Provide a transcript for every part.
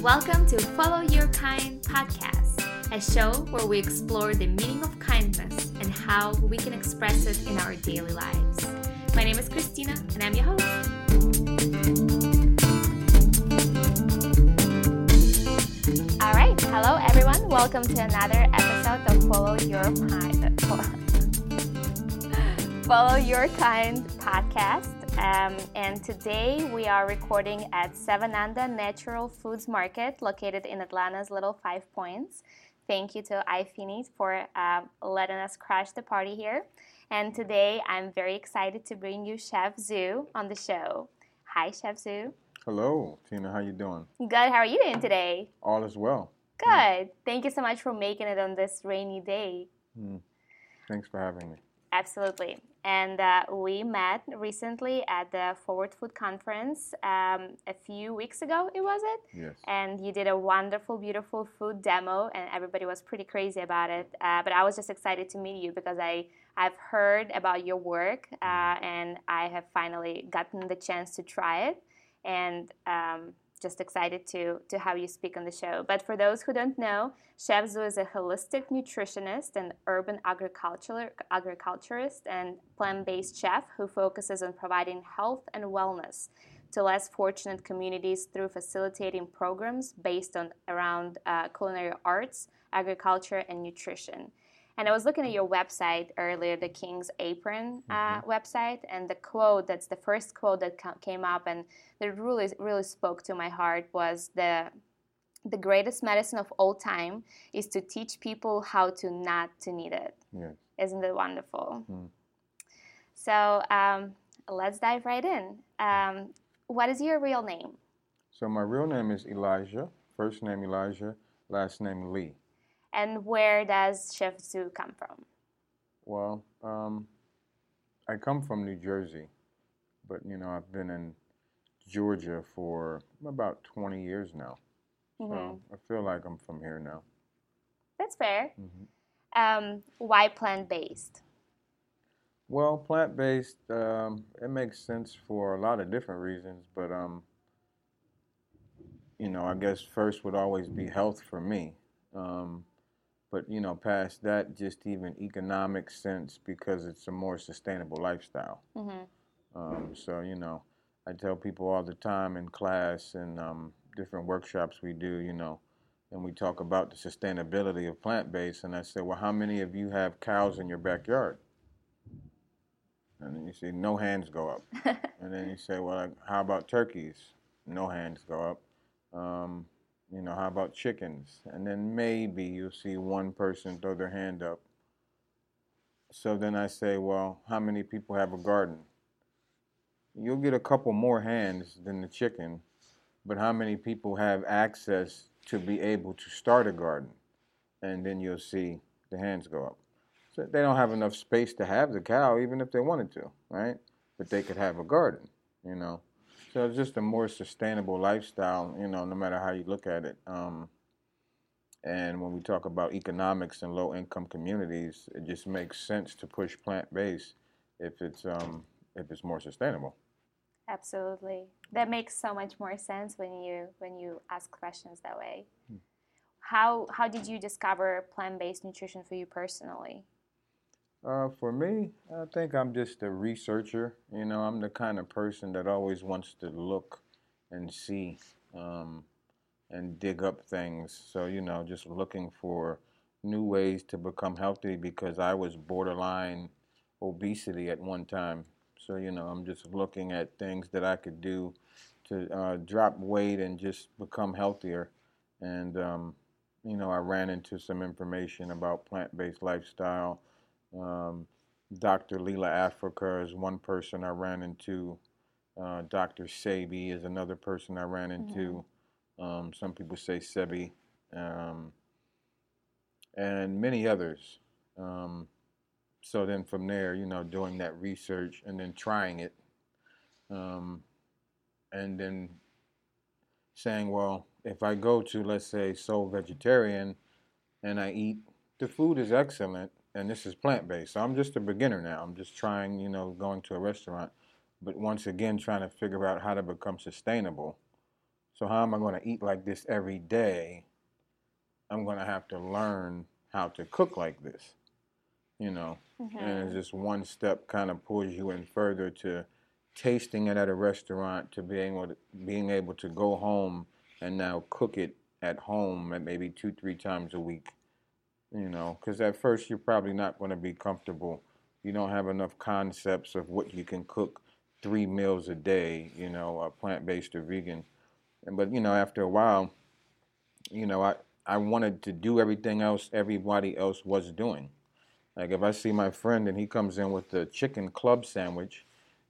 Welcome to Follow Your Kind podcast, a show where we explore the meaning of kindness and how we can express it in our daily lives. My name is Christina, and I'm your host. Welcome to another episode of Follow Your Kind. Follow Your Kind podcast. Um, and today we are recording at Sevananda Natural Foods Market, located in Atlanta's Little Five Points. Thank you to iFinite for uh, letting us crash the party here. And today I'm very excited to bring you Chef Zoo on the show. Hi, Chef Zoo. Hello, Tina. How you doing? Good. How are you doing today? All is well. Good. Thank you so much for making it on this rainy day. Mm. Thanks for having me. Absolutely. And uh, we met recently at the Forward Food Conference um, a few weeks ago, it was it? Yes. And you did a wonderful, beautiful food demo, and everybody was pretty crazy about it. Uh, but I was just excited to meet you because I, I've heard about your work, uh, mm-hmm. and I have finally gotten the chance to try it. And um, just excited to, to have you speak on the show. But for those who don't know, Chef Zoo is a holistic nutritionist and urban agriculturist and plant based chef who focuses on providing health and wellness to less fortunate communities through facilitating programs based on around uh, culinary arts, agriculture, and nutrition. And I was looking at your website earlier, the King's Apron uh, mm-hmm. website, and the quote that's the first quote that came up and that really really spoke to my heart was the the greatest medicine of all time is to teach people how to not to need it. Yes. Isn't it wonderful? Mm. So um, let's dive right in. Um, what is your real name? So my real name is Elijah. First name Elijah, last name Lee. And where does Chef Zoo come from? Well, um, I come from New Jersey, but you know I've been in Georgia for about 20 years now. Mm-hmm. So I feel like I'm from here now. That's fair. Mm-hmm. Um, why plant based? Well, plant based, um, it makes sense for a lot of different reasons, but um, you know, I guess first would always be health for me. Um, but you know, past that, just even economic sense because it's a more sustainable lifestyle. Mm-hmm. Um, so you know, I tell people all the time in class and um, different workshops we do, you know, and we talk about the sustainability of plant based, and I say, well, how many of you have cows in your backyard? And then you see, no hands go up. and then you say, well, how about turkeys? No hands go up. Um, you know, how about chickens? And then maybe you'll see one person throw their hand up. So then I say, well, how many people have a garden? You'll get a couple more hands than the chicken, but how many people have access to be able to start a garden? And then you'll see the hands go up. So they don't have enough space to have the cow, even if they wanted to, right? But they could have a garden, you know. So it's just a more sustainable lifestyle, you know, no matter how you look at it. Um, and when we talk about economics in low income communities, it just makes sense to push plant based if it's um, if it's more sustainable. Absolutely, that makes so much more sense when you when you ask questions that way. Hmm. How how did you discover plant based nutrition for you personally? Uh, for me, I think I'm just a researcher. You know, I'm the kind of person that always wants to look and see um, and dig up things. So, you know, just looking for new ways to become healthy because I was borderline obesity at one time. So, you know, I'm just looking at things that I could do to uh, drop weight and just become healthier. And, um, you know, I ran into some information about plant based lifestyle um, Dr. Llaila Afrika is one person I ran into. Uh, Dr. Sebi is another person I ran into. Mm-hmm. Um, some people say Sebi, um, and many others. Um, so then from there, you know, doing that research and then trying it, um, and then saying, well, if I go to, let's say, Soul Vegetarian and I eat, the food is excellent and this is plant based. So I'm just a beginner now. I'm just trying, you know, going to a restaurant, but once again, trying to figure out how to become sustainable. So, how am I going to eat like this every day? I'm going to have to learn how to cook like this, you know. Mm-hmm. And it's just one step kind of pulls you in further to tasting it at a restaurant to being able to, being able to go home and now cook it at home and maybe two three times a week you know because at first you're probably not going to be comfortable you don't have enough concepts of what you can cook three meals a day you know uh, plant-based or vegan and but you know after a while you know i i wanted to do everything else everybody else was doing like if i see my friend and he comes in with the chicken club sandwich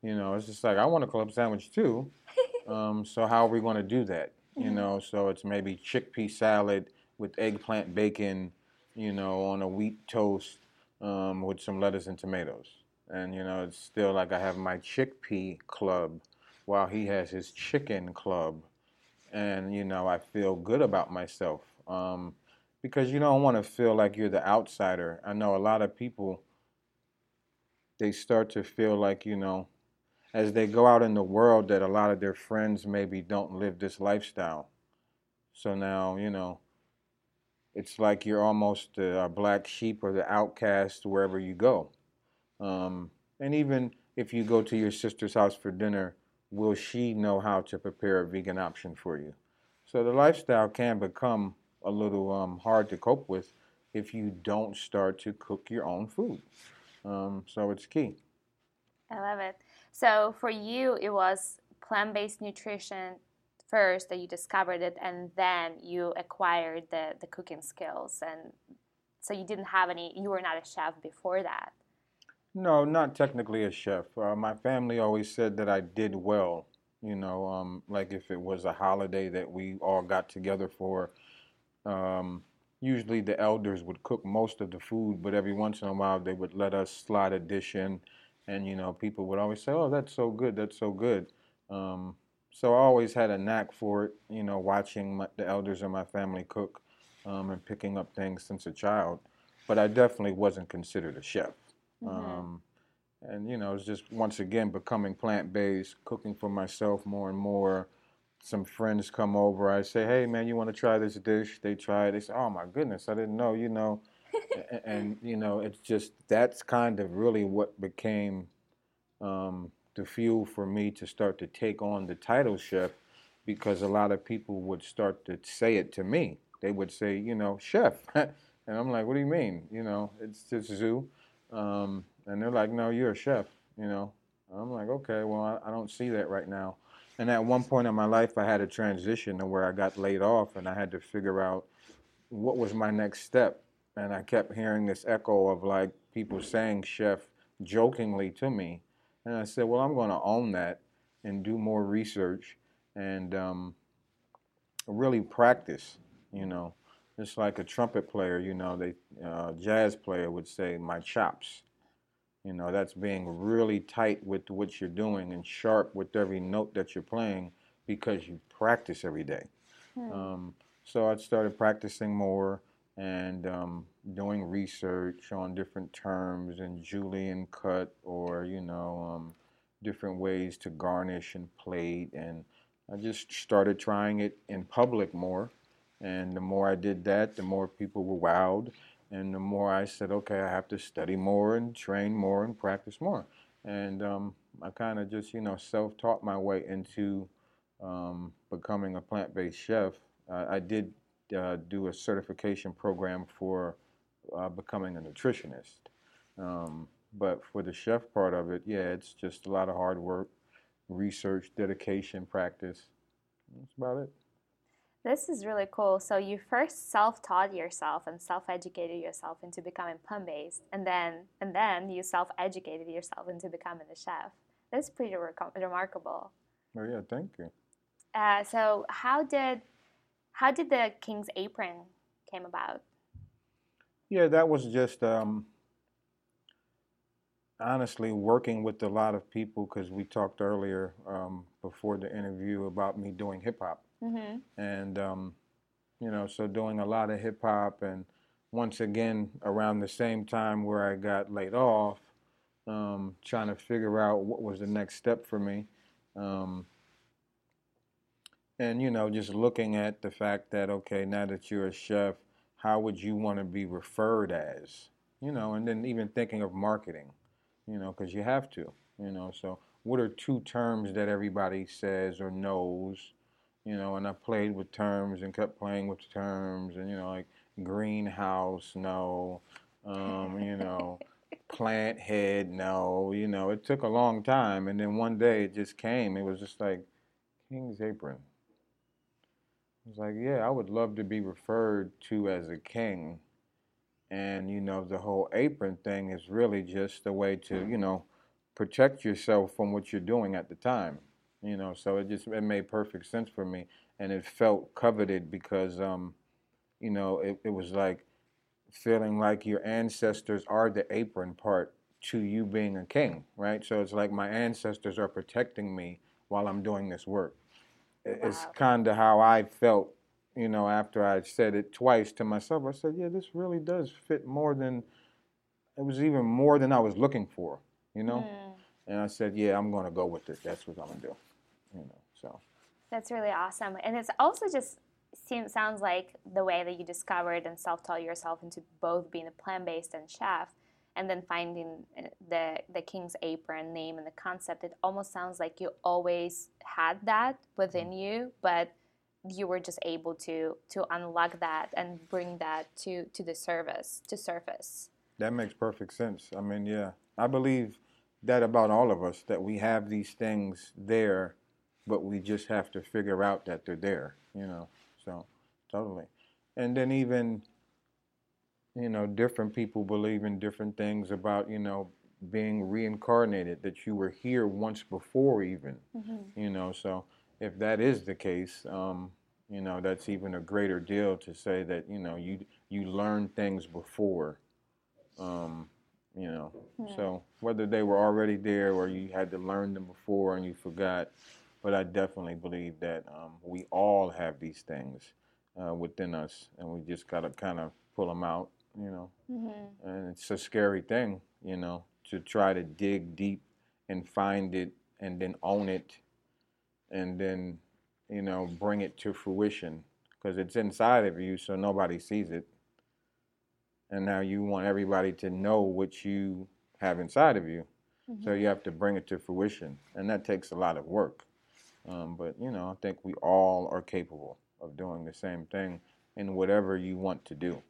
you know, it's just like I want a club sandwich too. um, so how are we going to do that? You mm-hmm. know, so it's maybe chickpea salad with eggplant bacon, you know, on a wheat toast um, with some lettuce and tomatoes. And you know, it's still like I have my chickpea club while he has his chicken club. And you know, I feel good about myself um, because you don't want to feel like you're the outsider. I know a lot of people they start to feel like you know as they go out in the world that a lot of their friends maybe don't live this lifestyle. So now, you know, it's like you're almost a black sheep or the outcast wherever you go. Um, and even if you go to your sister's house for dinner, will she know how to prepare a vegan option for you? So the lifestyle can become a little um, hard to cope with if you don't start to cook your own food. Um, so it's key. I love it. So for you, it was plant based nutrition first that you discovered it, and then you acquired the, the cooking skills. And so you didn't have any, you were not a chef before that. No, not technically a chef. Uh, my family always said that I did well. You know, um, like if it was a holiday that we all got together for, um, usually the elders would cook most of the food, but every once in a while they would let us slide a dish in and you know people would always say, "Oh, that's so good, that's so good." Um, so I always had a knack for it, you know, watching my, the elders in my family cook um, and picking up things since a child. But I definitely wasn't considered a chef. Mm-hmm. Um, and you know, it's just once again becoming plant based, cooking for myself more and more. Some friends come over. I say, "Hey, man, you want to try this dish?" They try it. They say, "Oh my goodness, I didn't know." You know, and, you know, it's just that's kind of really what became um, the fuel for me to start to take on the title chef, because a lot of people would start to say it to me. They would say, you know, chef, and I'm like, what do you mean? You know, it's just zoo, um, and they're like, no, you're a chef. You know, I'm like, okay, well, I, I don't see that right now. And at one point in my life, I had a transition to where I got laid off, and I had to figure out what was my next step and I kept hearing this echo of like people saying chef jokingly to me. And I said, well, I'm going to own that and do more research and um, really practice, you know. Just like a trumpet player, you know, they uh, jazz player would say, my chops. You know, that's being really tight with what you're doing and sharp with every note that you're playing because you practice every day. Hmm. Um, so I started practicing more and um, doing research on different terms and julienne cut or you know um, different ways to garnish and plate. And i just started trying it in public more. And the more i did that the more people were wowed. And the more i said okay i have to study more and train more and practice more. And um, i kind of just you know self-taught my way into um, becoming a plant-based chef. I did uh, do a certification program for uh, becoming a nutritionist. Um, but for the chef part of it, yeah, it's just a lot of hard work, research, dedication, practice. That's about it. This is really cool. So you first self-taught yourself and self-educated yourself into becoming plant-based, and then and then you self-educated yourself into becoming a chef. That's pretty re- remarkable. Oh yeah, thank you. Uh, so how did how did the King's Apron came about? Yeah, that was just um, honestly working with a lot of people because we talked earlier um, before the interview about me doing hip hop. mm-hmm. and um, you know, so doing a lot of hip hop, and once again around the same time where I got laid off, um, trying to figure out what was the next step for me. Um, and you know, just looking at the fact that okay, now that you're a chef, how would you want to be referred as? You know, and then even thinking of marketing, you know, because you have to, you know. So, what are two terms that everybody says or knows? You know, and I played with terms and kept playing with terms, and you know, like greenhouse, no, um, you know, plant head, no, you know. It took a long time, and then one day it just came. It was just like King's Apron. It's like, yeah, I would love to be referred to as a king. And, you know, the whole apron thing is really just a way to, you know, protect yourself from what you're doing at the time. You know, so it just it made perfect sense for me. And it felt coveted because, um, you know, it, it was like feeling like your ancestors are the apron part to you being a king, right? So it's like my ancestors are protecting me while I'm doing this work. It's kind of how I felt, you know, after I said it twice to myself. I said, yeah, this really does fit more than, it was even more than I was looking for, you know? Mm. And I said, yeah, I'm going to go with it. That's what I'm going to do, you know, so. That's really awesome. And it's also just seems sounds like the way that you discovered and self-taught yourself into both being a plant-based and chef and then finding uh, the the king's apron name and the concept it almost sounds like you always had that within mm. you but you were just able to to unlock that and bring that to to the service to surface. That makes perfect sense. I mean yeah i believe that about all of us that we have these things there but we just have to figure out that they're there you know so totally. And then even you know, different people believe in different things about, you know, being reincarnated, that you were here once before, even, mm-hmm. you know. So if that is the case, um, you know, that's even a greater deal to say that, you know, you you learned things before, um, you know. Yeah. So whether they were already there or you had to learn them before and you forgot, but I definitely believe that um, we all have these things uh, within us, and we just got to kind of pull them out you know. Mm-hmm. And it's a scary thing, you know, to try to dig deep and find it and then own it and then, you know, bring it to fruition because it's inside of you so nobody sees it. And now you want everybody to know what you have inside of you. Mm-hmm. So you have to bring it to fruition. And that takes a lot of work. Um, but, you know, I think we all are capable of doing the same thing in whatever you want to do.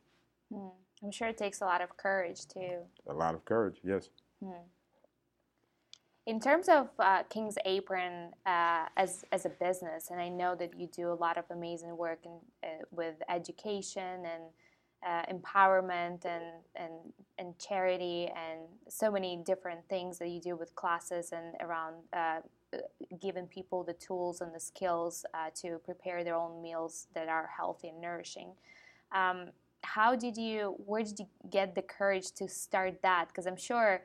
Mm. I'm sure it takes a lot of courage too. A lot of courage, yes. Hmm. In terms of uh, King's Apron uh, as as a business, and I know that you do a lot of amazing work in, uh, with education and uh, empowerment and, and and charity and so many different things that you do with classes and around uh, giving people the tools and the skills uh, to prepare their own meals that are healthy and nourishing. Um, how did you where did you get the courage to start that? Because i'm sure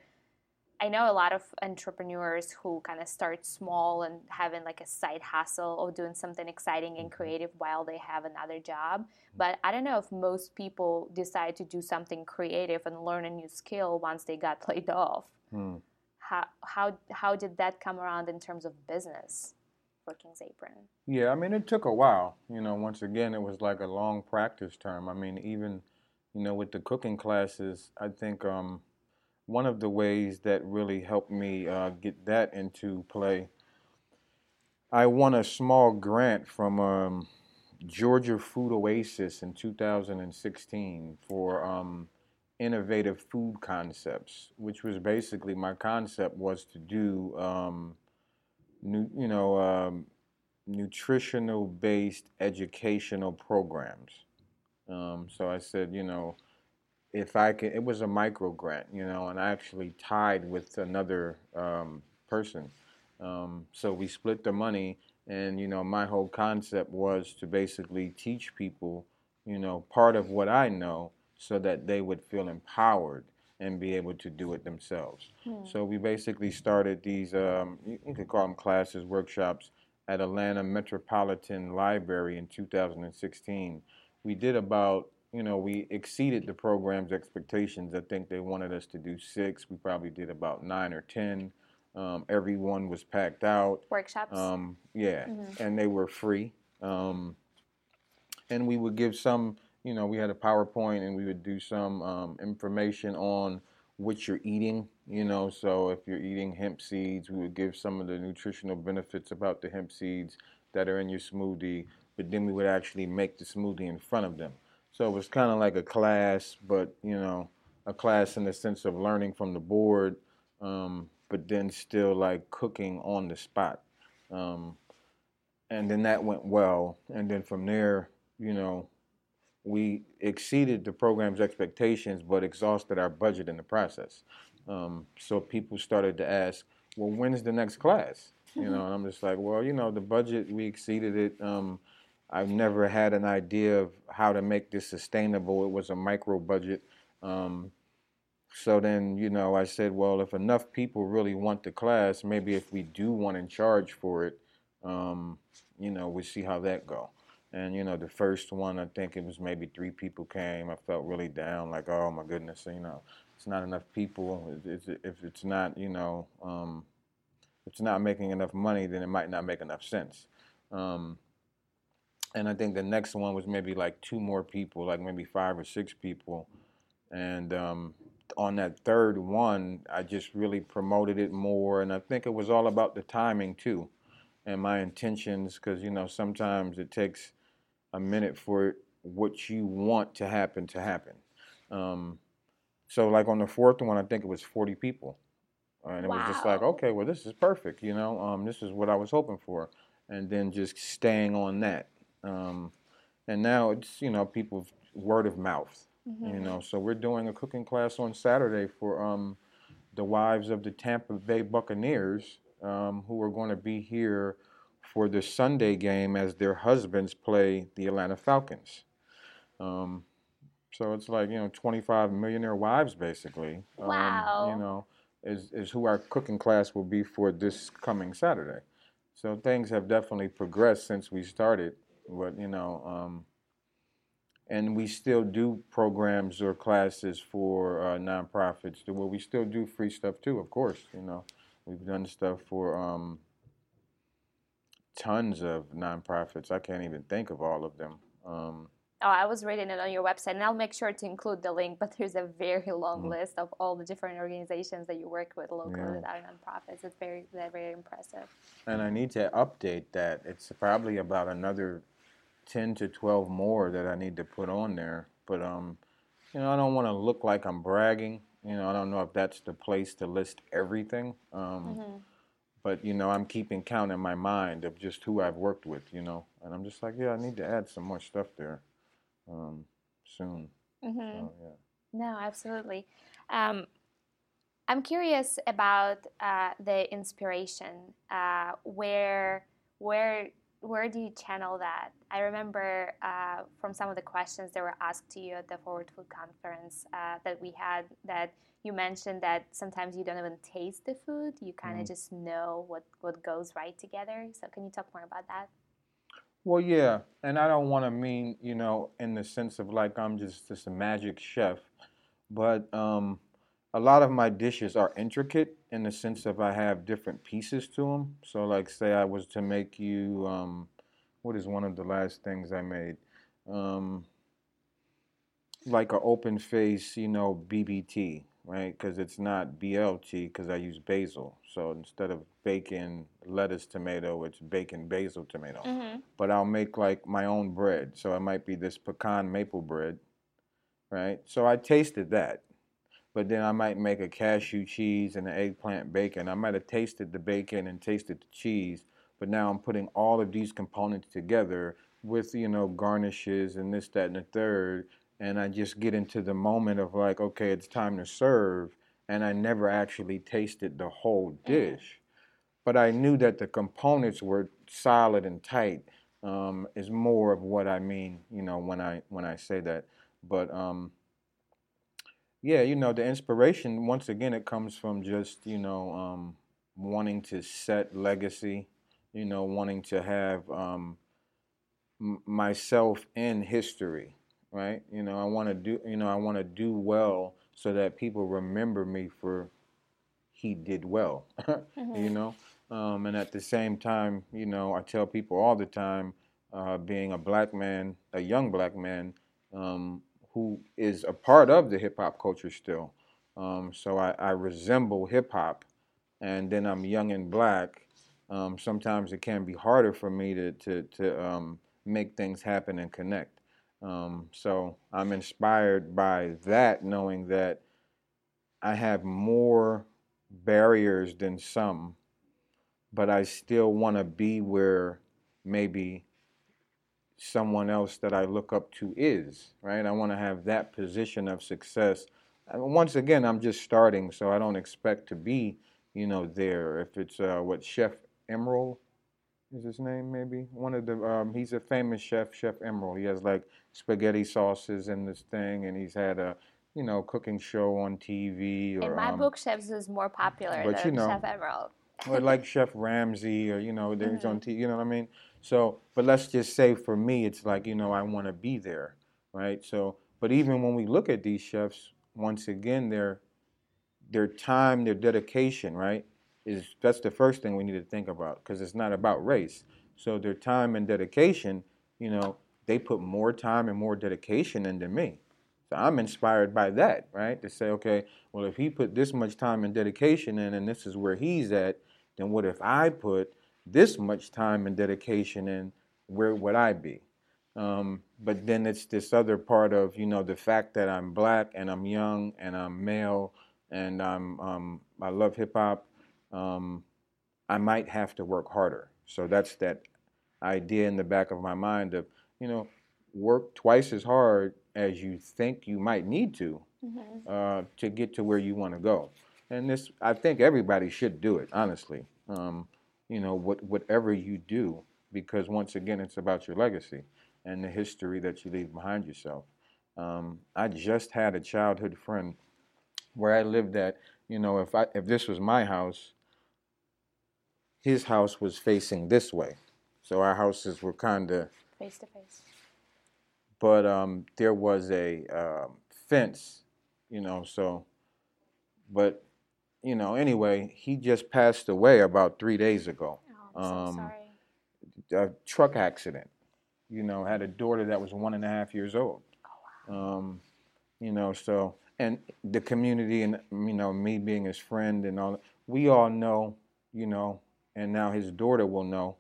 i know a lot of entrepreneurs who kind of start small and having like a side hustle or doing something exciting and mm-hmm. creative while they have another job. But i don't know if most people decide to do something creative and learn a new skill once they got laid off. Hmm. how, how, how did that come around in terms of business Apron? Yeah, I mean, it took a while. You know, once again, it was like a long practice term. I mean, even, you know, with the cooking classes, I think um, one of the ways that really helped me uh, get that into play, I won a small grant from um, Georgia Food Oasis in 2016 for um, innovative food concepts, which was basically my concept was to do um, you know, um, nutritional based educational programs. Um, so I said, you know, if I can, it was a micro grant, you know, and I actually tied with another um, person. Um, so we split the money, and you know, my whole concept was to basically teach people, you know, part of what I know, so that they would feel empowered and be able to do it themselves. Hmm. So we basically started these, um, you, you could call them classes, workshops, at Atlanta Metropolitan Library in 2016. We did about, you know, we exceeded the program's expectations. I think they wanted us to do six. We probably did about nine or 10. Um, everyone was packed out. Workshops? Um, yeah, mm-hmm. and they were free. Um, and we would give some, you know, we had a PowerPoint and we would do some um, information on what you're eating, you know. So if you're eating hemp seeds, we would give some of the nutritional benefits about the hemp seeds that are in your smoothie, but then we would actually make the smoothie in front of them. So it was kind of like a class, but, you know, a class in the sense of learning from the board, um, but then still like cooking on the spot. Um, and then that went well. And then from there, you know, we exceeded the program's expectations, but exhausted our budget in the process. Um, so people started to ask, well, when's the next class? You know, and I'm just like, well, you know, the budget, we exceeded it. Um, I've never had an idea of how to make this sustainable. It was a micro budget. Um, so then, you know, I said, well, if enough people really want the class, maybe if we do one in charge for it, um, you know, we see how that go. And you know, the first one, I think it was maybe three people came. I felt really down, like, oh my goodness, you know, it's not enough people. If it's not, you know, um, it's not making enough money, then it might not make enough sense. Um, and I think the next one was maybe like two more people, like maybe five or six people. And um, on that third one, I just really promoted it more. And I think it was all about the timing too and my intentions because, you know, sometimes it takes a minute for what you want to happen to happen. Um, so like on the fourth one, I think it was 40 people. And it wow. was just like, okay, well, this is perfect. You know, um, this is what I was hoping for. And then just staying on that. Um, and now it's, you know, people word of mouth, mm-hmm. you know. So we're doing a cooking class on Saturday for um, the wives of the Tampa Bay Buccaneers um, who are going to be here for the Sunday game as their husbands play the Atlanta Falcons. Um, so it's like you know, 25 millionaire wives basically. Wow. Um, you know, is is who our cooking class will be for this coming Saturday. So things have definitely progressed since we started. But you know, um, and we still do programs or classes for uh, nonprofits. Well, we still do free stuff too, of course. You know, we've done stuff for um, tons of nonprofits. I can't even think of all of them. Um, oh, I was reading it on your website, and I'll make sure to include the link. But there's a very long mm-hmm. list of all the different organizations that you work with locally yeah. that are nonprofits. It's very, very impressive. And I need to update that. It's probably about another ten to twelve more that I need to put on there. But um, you know, I don't want to look like I'm bragging. You know, I don't know if that's the place to list everything. Um, mm-hmm but you know, I'm keeping count in my mind of just who I've worked with, you know, and I'm just like, yeah, I need to add some more stuff there um, soon. Mm-hmm. So, yeah. No, absolutely. Um, I'm curious about uh, the inspiration. Uh, where, where, where do you channel that? I remember uh, from some of the questions that were asked to you at the Forward Food Conference uh, that we had that you mentioned that sometimes you don't even taste the food you kind of mm. just know what what goes right together so can you talk more about that well yeah and i don't want to mean you know in the sense of like i'm just just a magic chef but um, a lot of my dishes are intricate in the sense of i have different pieces to them so like say i was to make you um, what is one of the last things i made um, like an open face you know bbt right? Because it's not BLT because I use basil. So instead of bacon, lettuce, tomato, it's bacon, basil, tomato. Mm-hmm. But I'll make like my own bread. So it might be this pecan maple bread, right? So I tasted that. But then I might make a cashew cheese and an eggplant bacon. I might have tasted the bacon and tasted the cheese, but now I'm putting all of these components together with, you know, garnishes and this, that, and the third and I just get into the moment of like, okay, it's time to serve, and I never actually tasted the whole mm-hmm. dish, but I knew that the components were solid and tight. Um, is more of what I mean, you know, when I when I say that. But um, yeah, you know, the inspiration once again it comes from just you know um, wanting to set legacy, you know, wanting to have um, m- myself in history, right? You know, I want to do, you know, I want to do well so that people remember me for he did well, mm-hmm. you know. Um, and at the same time, you know, I tell people all the time, uh, being a black man, a young black man, um, who is a part of the hip hop culture still. Um, so I, I resemble hip hop, and then I'm young and black. Um, sometimes it can be harder for me to to, to um, make things happen and connect. Um, so I'm inspired by that, knowing that I have more barriers than some, but I still want to be where maybe someone else that I look up to is, right? I want to have that position of success. And once again, I'm just starting, so I don't expect to be, you know, there. If it's uh, what Chef Emeril is his name, maybe one of the, um, he's a famous chef, Chef Emeril. He has like spaghetti sauces in this thing, and he's had a, you know, cooking show on TV. Or, in my um, book, chefs is more popular than you know, Chef Emeril. or like Chef Ramsay, or you know, there's mm-hmm. on TV. You know what I mean? So, but let's just say for me, it's like, you know, I want to be there, right? So, but even when we look at these chefs, once again, their their time, their dedication, right, is that's the first thing we need to think about because it's not about race. So their time and dedication, you know, they put more time and more dedication into me. So I'm inspired by that, right? To say, okay, well, if he put this much time and dedication in, and this is where he's at, then what if I put this much time and dedication and where would I be? Um, but then it's this other part of you know the fact that I'm black and I'm young and I'm male and I'm um, I love hip hop. Um, I might have to work harder. So that's that idea in the back of my mind of you know work twice as hard as you think you might need to mm-hmm. uh, to get to where you want to go. And this I think everybody should do it honestly. Um, you know, what, whatever you do, because once again, it's about your legacy and the history that you leave behind yourself. Um, I just had a childhood friend where I lived at. You know, if I if this was my house, his house was facing this way, so our houses were kind of face to face. But um, there was a uh, fence, you know. So, but you know, anyway, he just passed away about three days ago. Oh, I'm um, so sorry. A truck accident. You know, had a daughter that was one and a half years old. Oh, wow. Um, you know, so and the community and you know me being his friend and all, we all know, you know, and now his daughter will know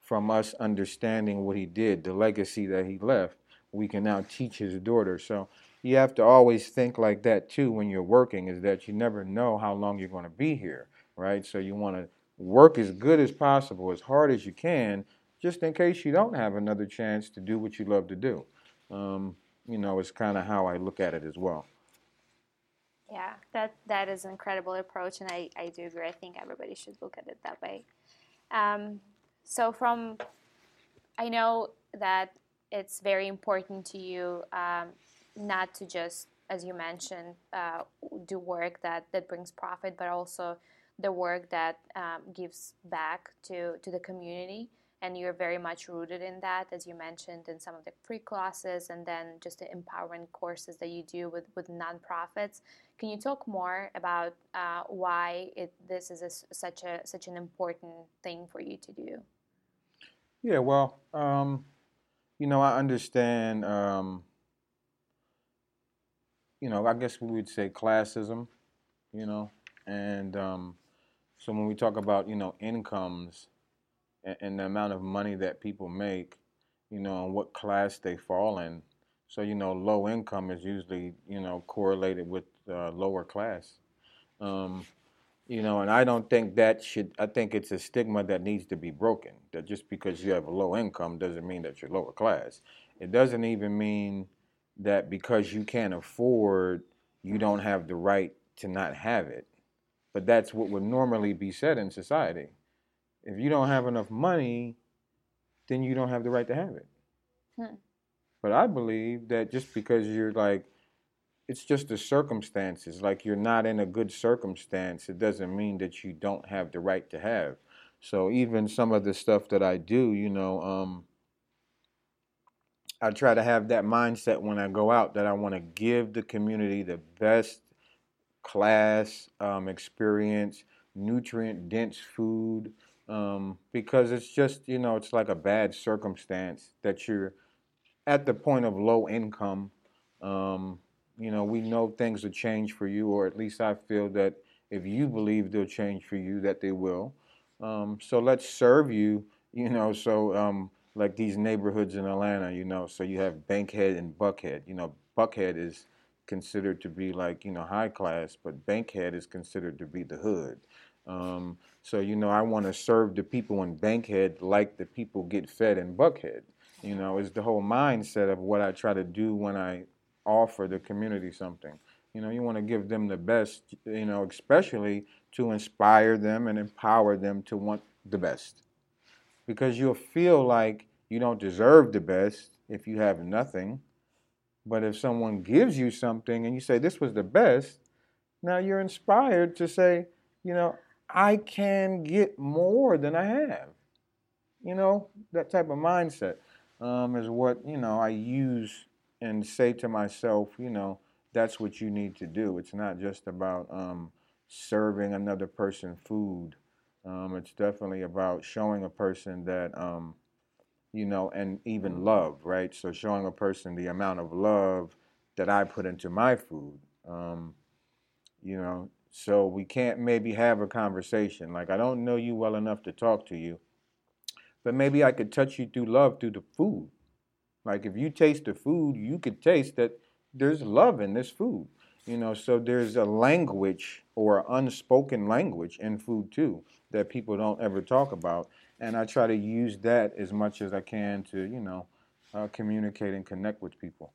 from us understanding what he did, the legacy that he left. We can now teach his daughter. So you have to always think like that too when you're working is that you never know how long you're going to be here right? So you want to work as good as possible as hard as you can just in case you don't have another chance to do what you love to do. Um, you know it's kind of how i look at it as well. Yeah that that is an incredible approach and i, I do agree. I think everybody should look at it that way. Um, so from i know that it's very important to you um, not to just, as you mentioned, uh, do work that, that brings profit, but also the work that um, gives back to, to the community. And you're very much rooted in that, as you mentioned, in some of the free classes and then just the empowerment courses that you do with, with nonprofits. Can you talk more about uh, why it, this is a, such a such an important thing for you to do? Yeah, well, um, you know, I understand um, you know, I guess we would say classism, you know, and um, so when we talk about, you know, incomes and, and, the amount of money that people make, you know, and what class they fall in. So, you know, low income is usually, you know, correlated with uh, lower class. Um, you know, and I don't think that should, I think it's a stigma that needs to be broken. That just because you have a low income doesn't mean that you're lower class. It doesn't even mean that because you can't afford, you don't have the right to not have it. But that's what would normally be said in society. If you don't have enough money, then you don't have the right to have it. Hmm. But I believe that just because you're like, it's just the circumstances, like you're not in a good circumstance, it doesn't mean that you don't have the right to have. So even some of the stuff that I do, you know, um, I try to have that mindset when I go out that I want to give the community the best class um, experience, nutrient dense food, um, because it's just, you know, it's like a bad circumstance that you're at the point of low income. Um, you know, we know things will change for you, or at least I feel that if you believe they'll change for you, that they will. Um, so let's serve you, you know, so um, like these neighborhoods in Atlanta, you know, so you have Bankhead and Buckhead. You know, Buckhead is considered to be like, you know, high class, but Bankhead is considered to be the hood. Um, so, you know, I want to serve the people in Bankhead like the people get fed in Buckhead. You know, is the whole mindset of what I try to do when I offer the community something. You know, you want to give them the best, you know, especially to inspire them and empower them to want the best. Because you'll feel like you don't deserve the best if you have nothing. But if someone gives you something and you say, this was the best, now you're inspired to say, you know, I can get more than I have. You know, that type of mindset um, is what, you know, I use and say to myself, you know, that's what you need to do. It's not just about um, serving another person food. Um, it's definitely about showing a person that, um, you know, and even love, right? So showing a person the amount of love that I put into my food. Um, you know, so we can't maybe have a conversation. Like, I don't know you well enough to talk to you, but maybe I could touch you through love through the food. Like, if you taste the food, you could taste that there's love in this food. You know, so there's a language or unspoken language in food too that people don't ever talk about. And I try to use that as much as I can to, you know, uh, communicate and connect with people.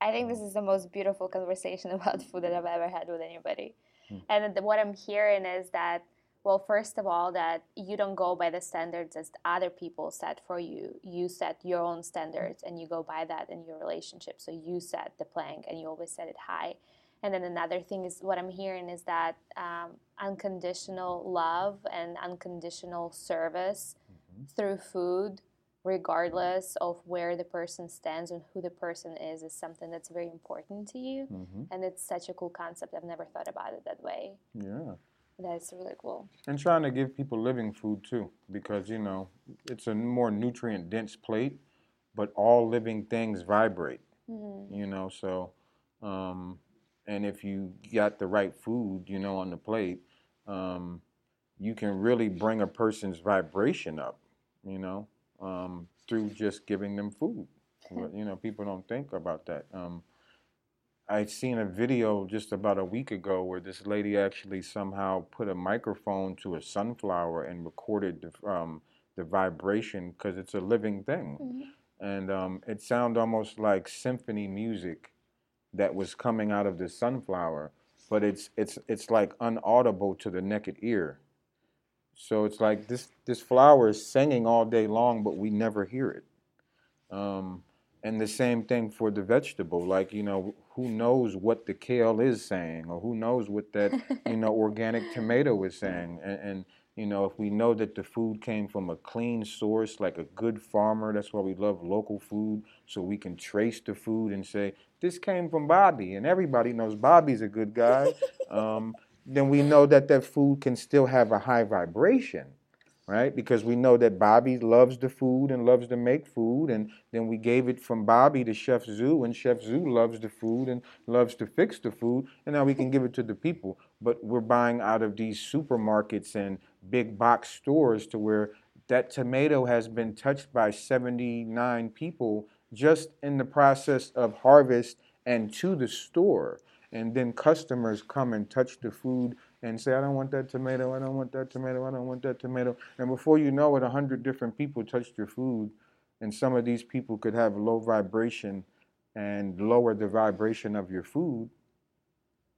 I think this is the most beautiful conversation about food that I've ever had with anybody. Mm. And what I'm hearing is that, well, first of all, that you don't go by the standards that other people set for you. You set your own standards and you go by that in your relationship. So you set the plank and you always set it high. And then another thing is what I'm hearing is that um, unconditional love and unconditional service mm-hmm. through food regardless of where the person stands and who the person is is something that's very important to you mm-hmm. and it's such a cool concept i've never thought about it that way yeah that's really cool and trying to give people living food too because you know it's a more nutrient dense plate but all living things vibrate mm-hmm. you know so um, and if you got the right food you know on the plate um, you can really bring a person's vibration up you know um, through just giving them food. you know, people don't think about that. Um, I seen a video just about a week ago where this lady actually somehow put a microphone to a sunflower and recorded the, um, the vibration because it's a living thing. Mm-hmm. And um, it sounded almost like symphony music that was coming out of the sunflower, but it's it's it's like unaudible to the naked ear. So it's like this this flower is singing all day long, but we never hear it. Um, and the same thing for the vegetable. Like you know, who knows what the kale is saying, or who knows what that you know organic tomato is saying, and, and you know, if we know that the food came from a clean source, like a good farmer, that's why we love local food, so we can trace the food and say, this came from Bobby, and everybody knows Bobby's a good guy. Um, then we know that that food can still have a high vibration, right? Because we know that Bobby loves the food and loves to make food, and then we gave it from Bobby to Chef Zoo, and Chef Zoo loves the food and loves to fix the food, and now we can give it to the people. But we're buying out of these supermarkets and big box stores to where that tomato has been touched by 79 people just in the process of harvest and to the store and then customers come and touch the food and say, I don't want that tomato, I don't want that tomato, I don't want that tomato. And before you know it, a hundred different people touched your food, and some of these people could have low vibration and lower the vibration of your food,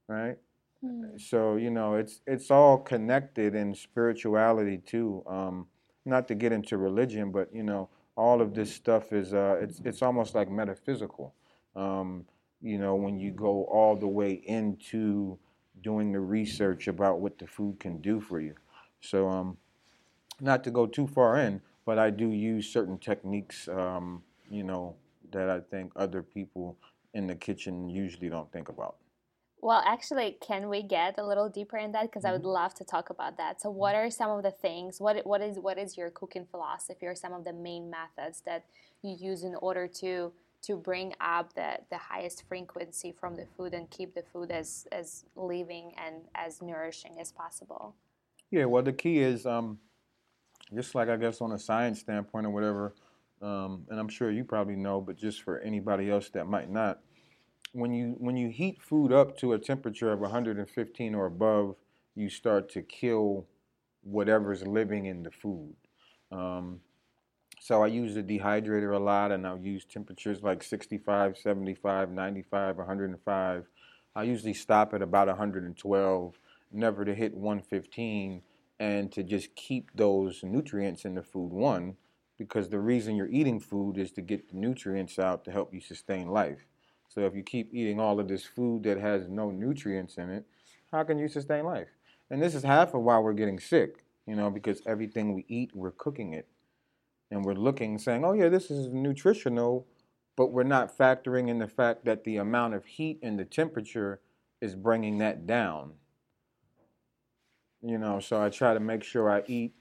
right? Mm. So you know, it's it's all connected in spirituality too. Um, not to get into religion, but you know, all of this stuff is uh, it's it's almost like metaphysical. Um, you know, when you go all the way into doing the research about what the food can do for you. So, um, not to go too far in, but I do use certain techniques, um, you know, that I think other people in the kitchen usually don't think about. Well, actually, can we get a little deeper in that? Because mm-hmm. I would mm-hmm. love to talk about that. So, what are some of the things? What what is what is your cooking philosophy, or some of the main methods that you use in order to to bring up the, the highest frequency from the food and keep the food as as living and as nourishing as possible? Yeah, well, the key is um, just like I guess on a science standpoint or whatever, um, and I'm sure you probably know, but just for anybody else that might not when you when you heat food up to a temperature of 115 or above, you start to kill whatever's living in the food. Um, so I use the dehydrator a lot, and I'll use temperatures like 65, 75, 95, 105. I usually stop at about 112, never to hit 115, and to just keep those nutrients in the food. One, because the reason you're eating food is to get the nutrients out to help you sustain life. So if you keep eating all of this food that has no nutrients in it, how can you sustain life? And this is half of why we're getting sick, you know, because everything we eat, we're cooking it. And we're looking, saying, oh, yeah, this is nutritional, but we're not factoring in the fact that the amount of heat and the temperature is bringing that down. You know, so I try to make sure I eat,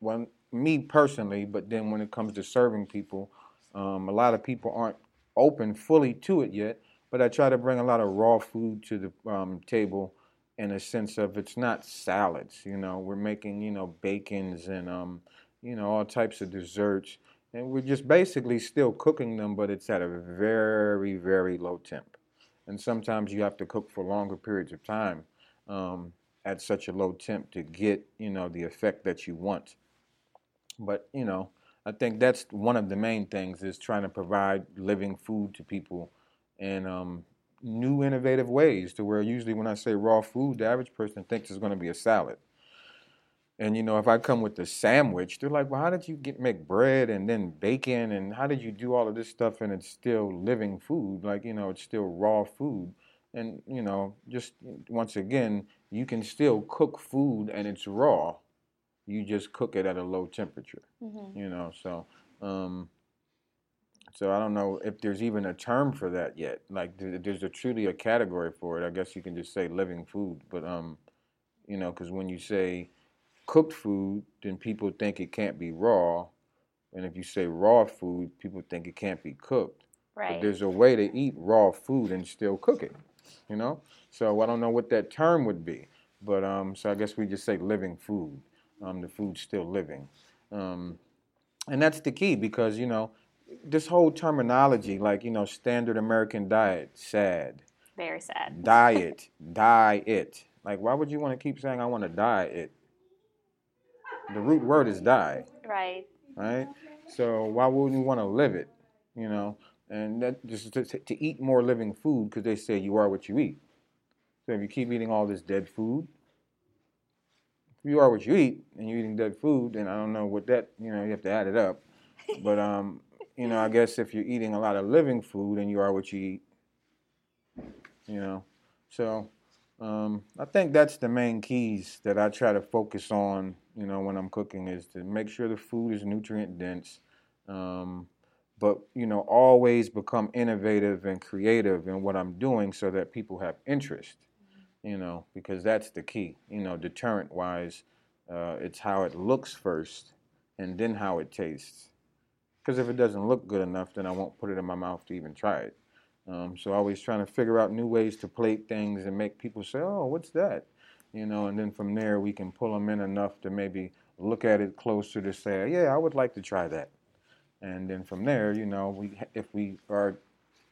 well, me personally, but then when it comes to serving people, um, a lot of people aren't open fully to it yet, but I try to bring a lot of raw food to the um, table in a sense of it's not salads. You know, we're making you know bacons and um, you know all types of desserts, and we're just basically still cooking them, but it's at a very very low temp. And sometimes you have to cook for longer periods of time um, at such a low temp to get you know the effect that you want. But you know, I think that's one of the main things is trying to provide living food to people in um, new innovative ways to where usually when I say raw food, the average person thinks it's going to be a salad. And you know, if I come with a sandwich, they're like, "Well, how did you get make bread and then bacon and how did you do all of this stuff and it's still living food? Like, you know, it's still raw food." And you know, just once again, you can still cook food and it's raw you just cook it at a low temperature. Mm-hmm. You know, so um, so I don't know if there's even a term for that yet. Like there's a truly a category for it. I guess you can just say living food, but um, you know, because when you say cooked food, then people think it can't be raw, and if you say raw food, people think it can't be cooked. Right. But there's a way to eat raw food and still cook it. You know, so I don't know what that term would be, but um, so I guess we just say living food um, the food's still living. Um, and that's the key because, you know, this whole terminology, like, you know, standard American diet, sad. Very sad. Diet, diet. Like, why would you want to keep saying, I want to die it? The root word is die. Right. Right? So why wouldn't you want to live it? You know, and that just to, to eat more living food because they say you are what you eat. So if you keep eating all this dead food, you are what you eat and you're eating dead food, then I don't know what that, you know, you have to add it up. But, um, you know, I guess if you're eating a lot of living food and you are what you eat, you know. So um, I think that's the main keys that I try to focus on, you know, when I'm cooking is to make sure the food is nutrient dense. Um, but you know, always become innovative and creative in what I'm doing so that people have interest you know, because that's the key. You know, deterrent wise, uh, it's how it looks first and then how it tastes. Because if it doesn't look good enough, then I won't put it in my mouth to even try it. Um, so always trying to figure out new ways to plate things and make people say, "Oh, what's that?" You know, and then from there we can pull them in enough to maybe look at it closer to say, "Yeah, I would like to try that." And then from there, you know, we if we are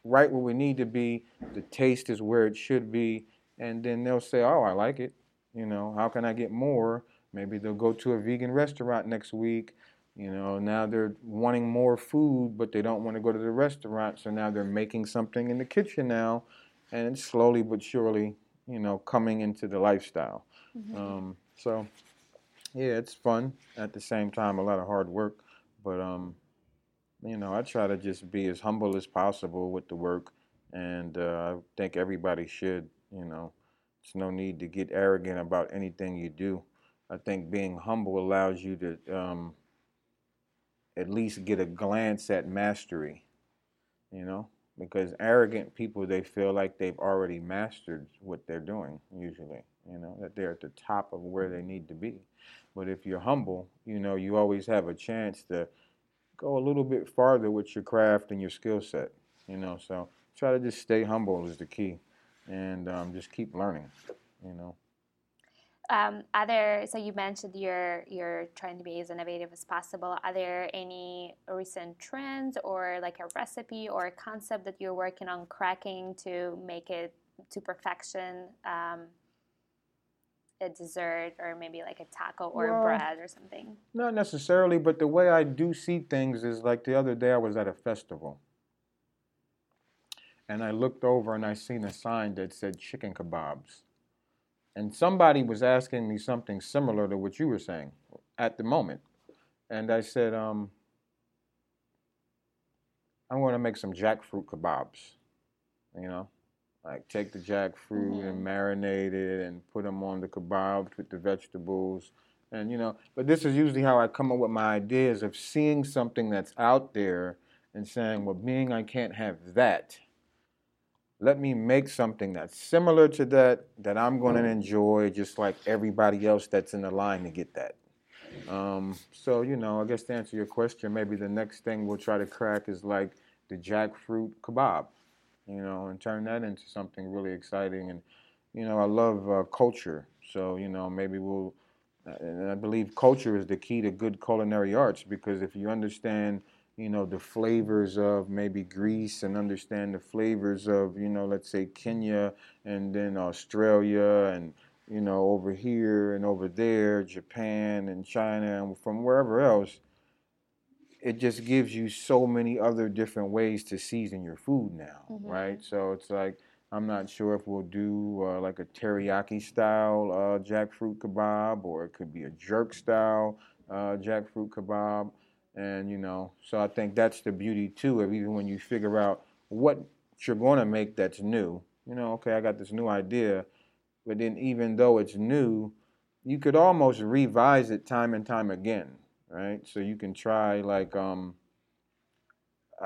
right where we need to be, the taste is where it should be, and then they'll say, "Oh, I like it." You know, how can I get more? Maybe they'll go to a vegan restaurant next week. You know, now they're wanting more food, but they don't want to go to the restaurant, so now they're making something in the kitchen now, and it's slowly but surely, you know, coming into the lifestyle. Mm-hmm. Um, so, yeah, it's fun at the same time, a lot of hard work, but um, you know, I try to just be as humble as possible with the work, and uh, I think everybody should. You know, it's no need to get arrogant about anything you do. I think being humble allows you to um, at least get a glance at mastery, you know, because arrogant people they feel like they've already mastered what they're doing usually, you know, that they're at the top of where they need to be. But if you're humble, you know, you always have a chance to go a little bit farther with your craft and your skill set, you know. So try to just stay humble is the key, and um, just keep learning, you know. Um, are there, so you mentioned you're you're trying to be as innovative as possible. Are there any recent trends or like a recipe or a concept that you're working on cracking to make it to perfection? Um, a dessert or maybe like a taco or well, bread or something? Not necessarily, but the way I do see things is like the other day I was at a festival. And I looked over and I seen a sign that said chicken kebabs and somebody was asking me something similar to what you were saying at the moment. And I said, um, I'm going to make some jackfruit kebabs. You know, like take the jackfruit mm-hmm. and marinate it and put them on the kebabs with the vegetables. And, you know, but this is usually how I come up with my ideas of seeing something that's out there and saying, well, being I can't have that let me make something that's similar to that that I'm going to enjoy, just like everybody else that's in the line to get that. Um, so you know, I guess to answer your question, maybe the next thing we'll try to crack is like the jackfruit kebab, you know, and turn that into something really exciting. And you know, I love uh, culture, so you know, maybe we'll. And I believe culture is the key to good culinary arts because if you understand you know, the flavors of maybe Greece and understand the flavors of, you know, let's say Kenya and then Australia and, you know, over here and over there, Japan and China and from wherever else, it just gives you so many other different ways to season your food now, mm-hmm. right? So it's like, I'm not sure if we'll do uh, like a teriyaki style uh, jackfruit kebab or it could be a jerk style uh, jackfruit kebab. And, you know, so I think that's the beauty too of even when you figure out what you're going to make that's new. You know, okay, I got this new idea, but then even though it's new, you could almost revise it time and time again, right? So you can try like um,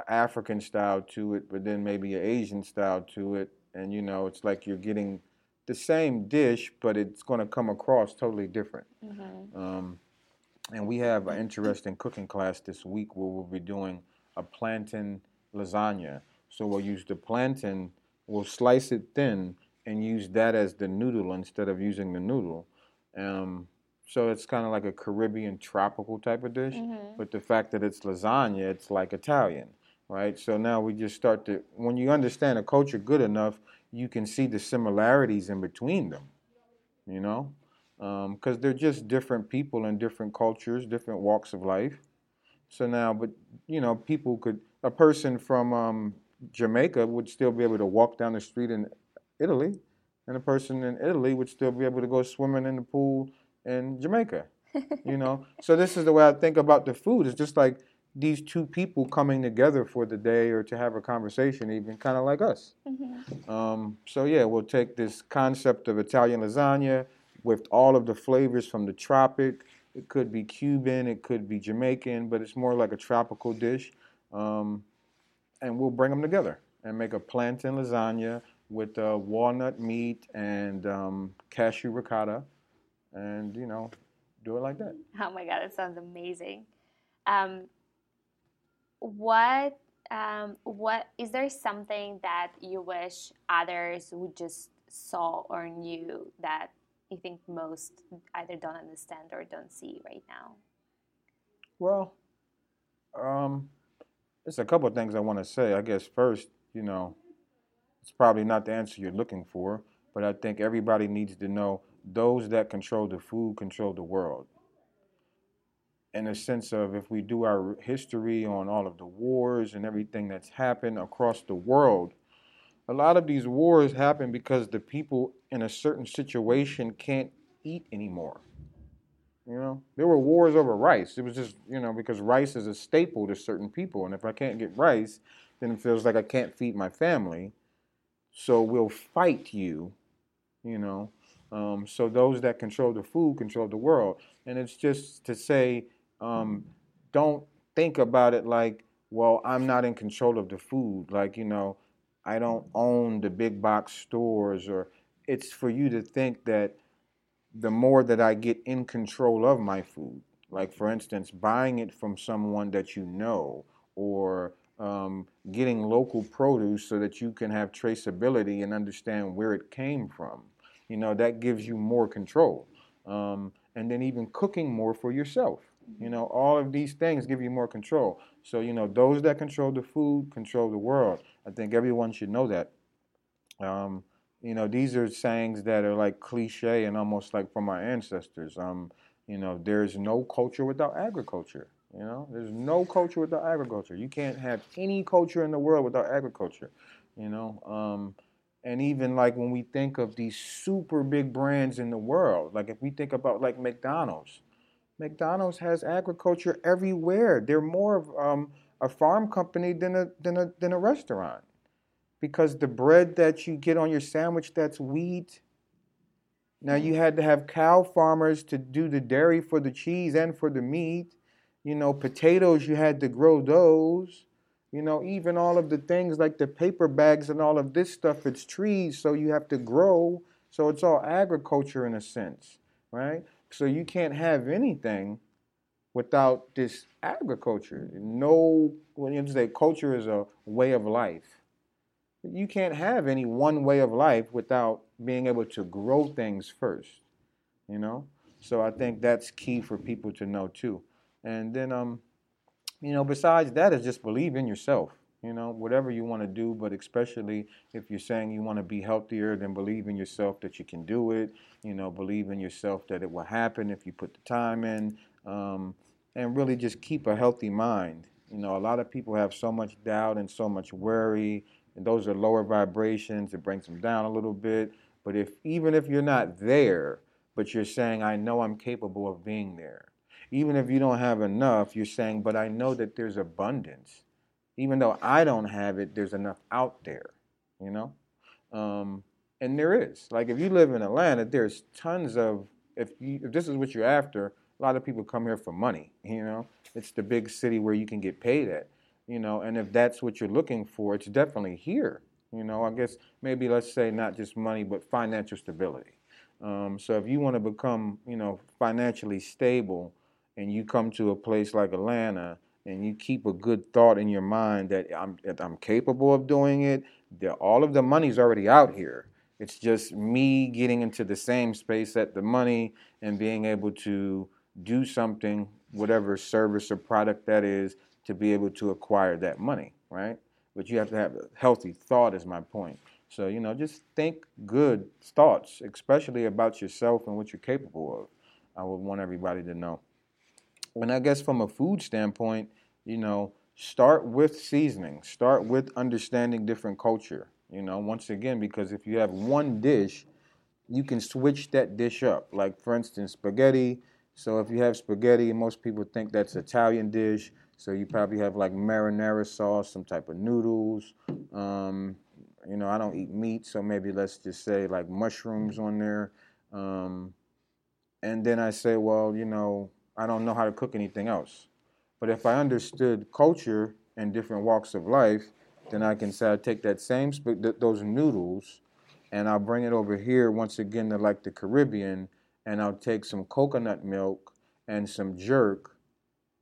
African style to it, but then maybe an Asian style to it, and you know, it's like you're getting the same dish, but it's going to come across totally different. Mm-hmm. Um, and we have an interesting cooking class this week where we'll be doing a plantain lasagna. So we'll use the plantain, we'll slice it thin and use that as the noodle instead of using the noodle. Um, so it's kind of like a Caribbean tropical type of dish, mm-hmm. but the fact that it's lasagna, it's like Italian, right? So now we just start to, when you understand a culture good enough, you can see the similarities in between them, you know? Because um, they're just different people in different cultures, different walks of life. So now, but you know, people could a person from um, Jamaica would still be able to walk down the street in Italy, and a person in Italy would still be able to go swimming in the pool in Jamaica. you know, so this is the way I think about the food. It's just like these two people coming together for the day or to have a conversation, even kind of like us. Mm-hmm. Um, so yeah, we'll take this concept of Italian lasagna with all of the flavors from the tropic. It could be Cuban, it could be Jamaican, but it's more like a tropical dish. Um, and we'll bring them together and make a plantain lasagna with uh, walnut meat and um, cashew ricotta, and you know, do it like that. Oh my God, it sounds amazing. Um, what um, what is there something that you wish others would just saw or knew that you think most either don't understand or don't see right now? Well, um, there's a couple of things I want to say. I guess first, you know, it's probably not the answer you're looking for, but I think everybody needs to know those that control the food control the world. In a sense of if we do our history on all of the wars and everything that's happened across the world, a lot of these wars happen because the people in a certain situation can't eat anymore. You know, there were wars over rice. It was just, you know, because rice is a staple to certain people. And if I can't get rice, then it feels like I can't feed my family. So we'll fight you, you know. Um, so those that control the food control the world. And it's just to say, um, don't think about it like, well, I'm not in control of the food. Like, you know, I don't own the big box stores, or it's for you to think that the more that I get in control of my food, like for instance, buying it from someone that you know, or um, getting local produce so that you can have traceability and understand where it came from. You know, that gives you more control. Um, and then even cooking more for yourself. You know, all of these things give you more control. So, you know, those that control the food control the world. I think everyone should know that. Um, you know, these are sayings that are like cliche and almost like from our ancestors. Um, you know, there's no culture without agriculture. You know, there's no culture without agriculture. You can't have any culture in the world without agriculture. You know, um, and even like when we think of these super big brands in the world, like if we think about like McDonald's, McDonald's has agriculture everywhere. They're more of um, a farm company than a than a than a restaurant, because the bread that you get on your sandwich that's wheat. Now you had to have cow farmers to do the dairy for the cheese and for the meat you know, potatoes, you had to grow those. You know, even all of the things like the paper bags and all of this stuff, it's trees, so you have to grow. So it's all agriculture in a sense, right? So you can't have anything without this agriculture. No, when you say culture is a way of life, you can't have any one way of life without being able to grow things first, you know? So I think that's key for people to know too. And then, um, you know, besides that, is just believe in yourself. You know, whatever you want to do, but especially if you're saying you want to be healthier, then believe in yourself that you can do it. You know, believe in yourself that it will happen if you put the time in. Um, and really just keep a healthy mind. You know, a lot of people have so much doubt and so much worry, and those are lower vibrations. It brings them down a little bit. But if even if you're not there, but you're saying, I know I'm capable of being there even if you don't have enough, you're saying, but I know that there's abundance. Even though I don't have it, there's enough out there, you know? Um, and there is. Like if you live in Atlanta, there's tons of, if, you, if this is what you're after, a lot of people come here for money, you know? It's the big city where you can get paid at, you know? And if that's what you're looking for, it's definitely here. You know, I guess maybe let's say not just money, but financial stability. Um, so if you want to become, you know, financially stable, and you come to a place like Atlanta and you keep a good thought in your mind that I'm, that I'm capable of doing it, that all of the money's already out here. It's just me getting into the same space at the money and being able to do something, whatever service or product that is, to be able to acquire that money, right? But you have to have a healthy thought, is my point. So, you know, just think good thoughts, especially about yourself and what you're capable of. I would want everybody to know. And I guess from a food standpoint, you know, start with seasoning, start with understanding different culture. You know, once again, because if you have one dish, you can switch that dish up. Like, for instance, spaghetti. So if you have spaghetti, most people think that's Italian dish. So you probably have like marinara sauce, some type of noodles. Um, you know, I don't eat meat, so maybe let's just say like mushrooms on there. Um, and then I say, well, you know, I don't know how to cook anything else. But if I understood culture and different walks of life, then I can say I take that same th- those noodles, and I'll bring it over here once again to like the Caribbean, and I'll take some coconut milk and some jerk,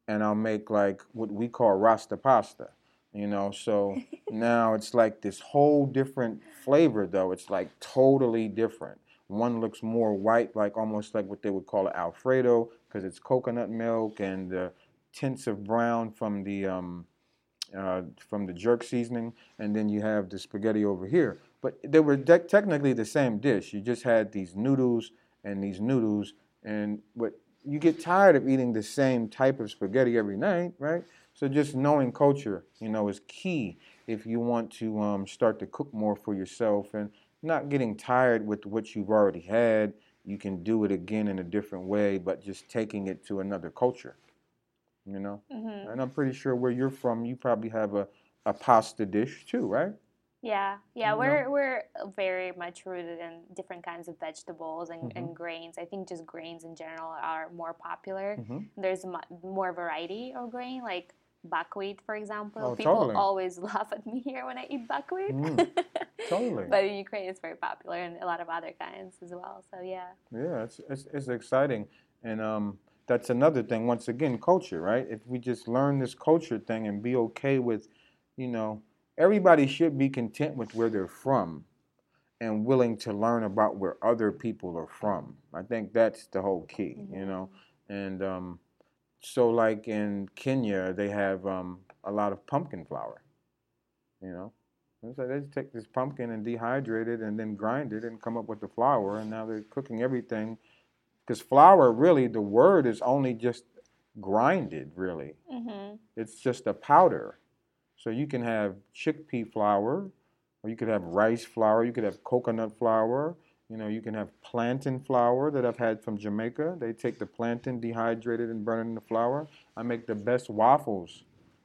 and I'll make like what we call rasta pasta. You know, so now it's like this whole different flavor, though. It's like totally different. One looks more white, like almost like what they would call an Alfredo, because it's coconut milk and the tints of brown from the um, uh, from the jerk seasoning, and then you have the spaghetti over here. But they were de- technically the same dish. You just had these noodles and these noodles, and but you get tired of eating the same type of spaghetti every night, right? So just knowing culture, you know, is key if you want to um, start to cook more for yourself and not getting tired with what you've already had. You can do it again in a different way, but just taking it to another culture. You know? Mm-hmm. And I'm pretty sure where you're from, you probably have a, a pasta dish too, right? Yeah, yeah, we're know? we're very much rooted in different kinds of vegetables and, mm-hmm. and grains. I think just grains in general are more popular. Mm-hmm. There's more variety of grain, like buckwheat, for example. Oh, People totally. always laugh at me here when I eat buckwheat. Mm, totally. but in Ukraine, it's very popular, and a lot of other kinds as well. So yeah. Yeah, it's it's, it's exciting, and um, that's another thing. Once again, culture, right? If we just learn this culture thing and be okay with, you know everybody should be content with where they're from and willing to learn about where other people are from. I think that's the whole key, mm-hmm. you know. And um, so, like in Kenya, they have um, a lot of pumpkin flour, you know. So they just take this pumpkin and dehydrate it and then grind it and come up with the flour. And now they're cooking everything. Because flour, really, the word is only just grinded, really. Mm-hmm. It's just a powder. So you can have chickpea flour, or you could have rice flour, you could have coconut flour, you know, you can have plantain flour that I've had from Jamaica. They take the plantain, dehydrate it, and burn it in the flour. I make the best waffles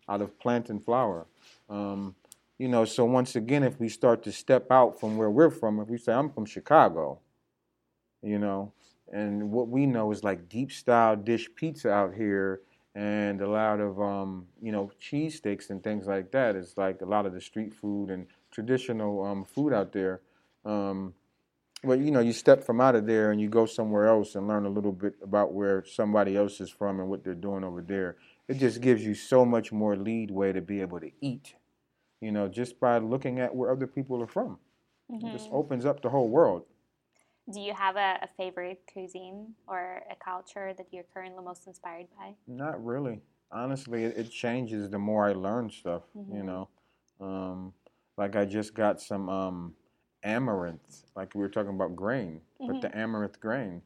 out of plantain flour. Um, you know, so once again, if we start to step out from where we're from, if we say, I'm from Chicago, you know, and what we know is like deep style dish pizza out here and a lot of um, you know cheesesteaks and things like that. It's like a lot of the street food and traditional um, food out there. Um, but you know, you step from out of there and you go somewhere else and learn a little bit about where somebody else is from and what they're doing over there. It just gives you so much more leadway to be able to eat. You know, just by looking at where other people are from. Mm-hmm. It just mm-hmm. opens up the whole world. Do you have a, a, favorite cuisine or a culture that you're currently most inspired by? Not really. Honestly, it, it changes the more I learn stuff. Mm-hmm. You know, um, like I just got some um, amaranth, like we were talking about grain, mm-hmm. but the mm-hmm. amaranth grain.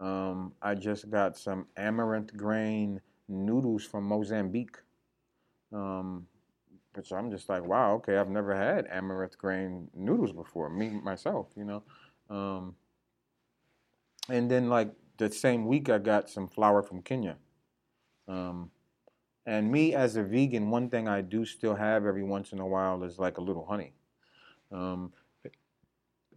Um, I just got some amaranth grain noodles from Mozambique. Um, which I'm just like, wow, okay, I've never had amaranth grain noodles before, me myself, you know. Um, and then like the same week, I got some flour from Kenya. Um, and me as a vegan, one thing I do still have every once in a while is like a little honey. Um,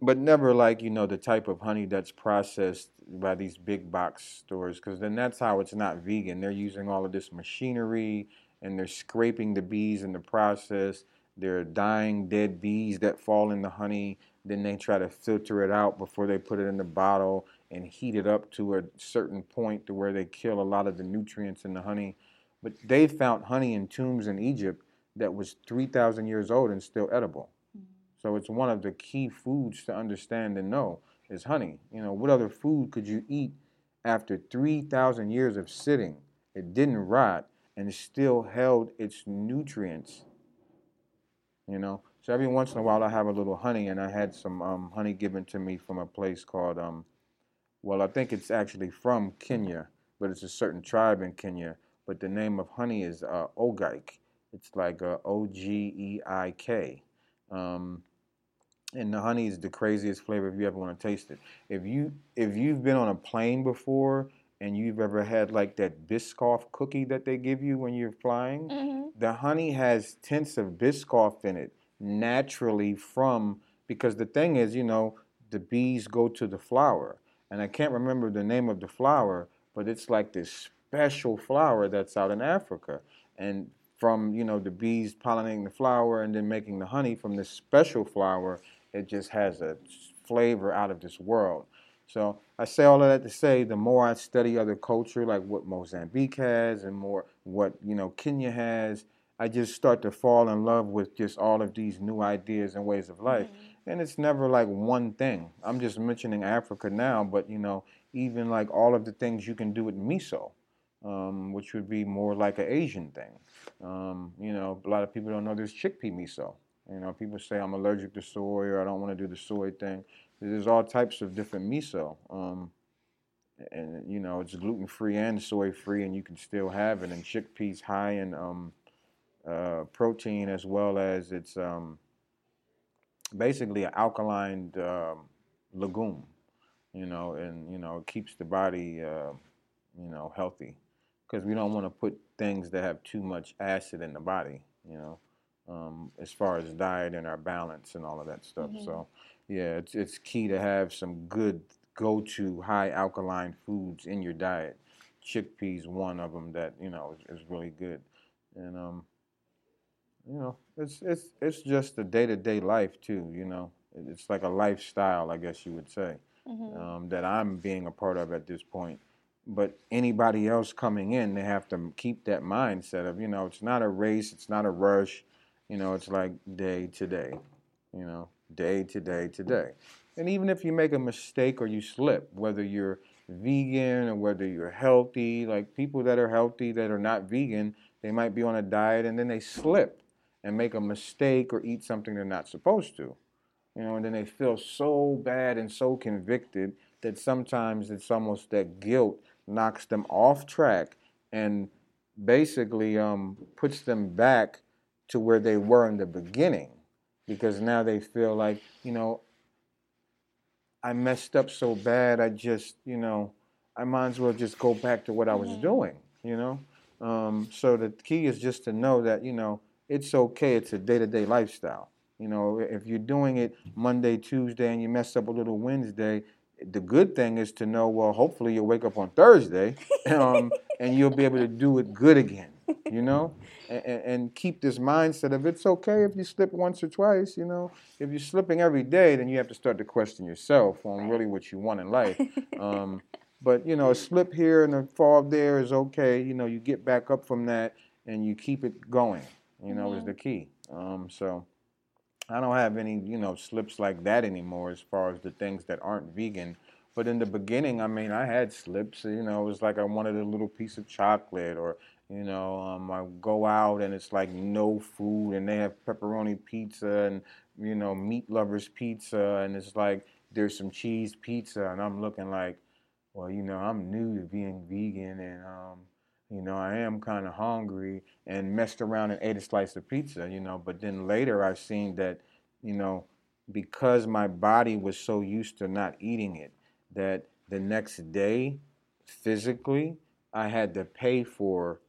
but never like you know the type of honey that's processed by these big box stores because then that's how it's not vegan they're using all of this machinery and they're scraping the bees in the process they're dying dead bees that fall in the honey then they try to filter it out before they put it in the bottle and heat it up to a certain point to where they kill a lot of the nutrients in the honey. But they found honey in tombs in Egypt that was 3,000 years old and still edible. So it's one of the key foods to understand and know is honey. You know, what other food could you eat after 3,000 years of sitting? It didn't rot and still held its nutrients. You know, so every once in a while I have a little honey, and I had some um, honey given to me from a place called um, well, I think it's actually from Kenya, but it's a certain tribe in Kenya. But the name of honey is uh, Ogeik. It's like uh, O G E I K. Um, and the honey is the craziest flavor if you ever want to taste it. If you if you've been on a plane before and you've ever had like that Biscoff cookie that they give you when you're flying, mm-hmm. the honey has tints of Biscoff in it naturally from because the thing is, you know, the bees go to the flower and I can't remember the name of the flower, but it's like this special flower that's out in Africa. And from, you know, the bees pollinating the flower and then making the honey from this special flower, it just has a flavor out of this world. So I say all of that to say the more I study other culture, like what Mozambique has and more what, you know, Kenya has, I just start to fall in love with just all of these new ideas and ways of life. Mm-hmm and it's never like one thing. I'm just mentioning Africa now, but you know, even like all of the things you can do with miso, um, which would be more like an Asian thing. Um, you know, a lot of people don't know there's chickpea miso. You know, people say I'm allergic to soy or I don't want to do the soy thing. There's all types of different miso. Um, and you know, it's gluten free and soy free, and you can still have it. And chickpeas high in um, uh, protein as well as it's um, basically an alkaline um, legume, you know, and you know it keeps the body, uh, you know, healthy because we don't want to put things that have too much acid in the body, you know. Um, as far as diet and our balance and all of that stuff. Mm-hmm. So, yeah, it's it's key to have some good go-to high alkaline foods in your diet. Chickpeas, one of them that you know is, is really good, and um, you know, it's it's it's just a day-to-day life too. You know, it's like a lifestyle, I guess you would say, mm-hmm. um, that I'm being a part of at this point but anybody else coming in, they have to keep that mindset of, you know, it's not a race, it's not a rush, you know, it's like day to day, you know, day to day to day. And even if you make a mistake or you slip, whether you're vegan or whether you're healthy, like people that are healthy that are not vegan, they might be on a diet and then they slip and make a mistake or eat something they're not supposed to. You know, and then they feel so bad and so convicted that sometimes it's almost that guilt knocks them off track and basically um, puts them back to where they were in the beginning because now they feel like, you know, I messed up so bad, I just, you know, I might as well just go back to what I was mm-hmm. doing, you know? Um, so the key is just to know that, you know, it's okay, it's a day to day lifestyle. You know, if you're doing it Monday, Tuesday, and you mess up a little Wednesday, the good thing is to know, well, hopefully you'll wake up on Thursday um, and you'll be able to do it good again, you know? And, and, keep this mindset of it's okay if you slip once or twice, you know? If you're slipping every day, then you have to start to question yourself on really what you want in life. Um, but, you know, a slip here and a fall there is okay. You know, you get back up from that and you keep it going, you know, mm-hmm. is the key. Um, so. I don't have any, you know, slips like that anymore as far as the things that aren't vegan. But in the beginning, I mean, I had slips. You know, it was like I wanted a little piece of chocolate, or you know, um, I go out and it's like no food, and they have pepperoni pizza and you know meat lovers pizza, and it's like there's some cheese pizza, and I'm looking like, well, you know, I'm new to being vegan, and um, you know, I am kind of hungry and messed around and ate a slice of pizza, you know. But then later I've seen that, you know, because my body was so used to not eating it, that the next day, physically, I had to pay for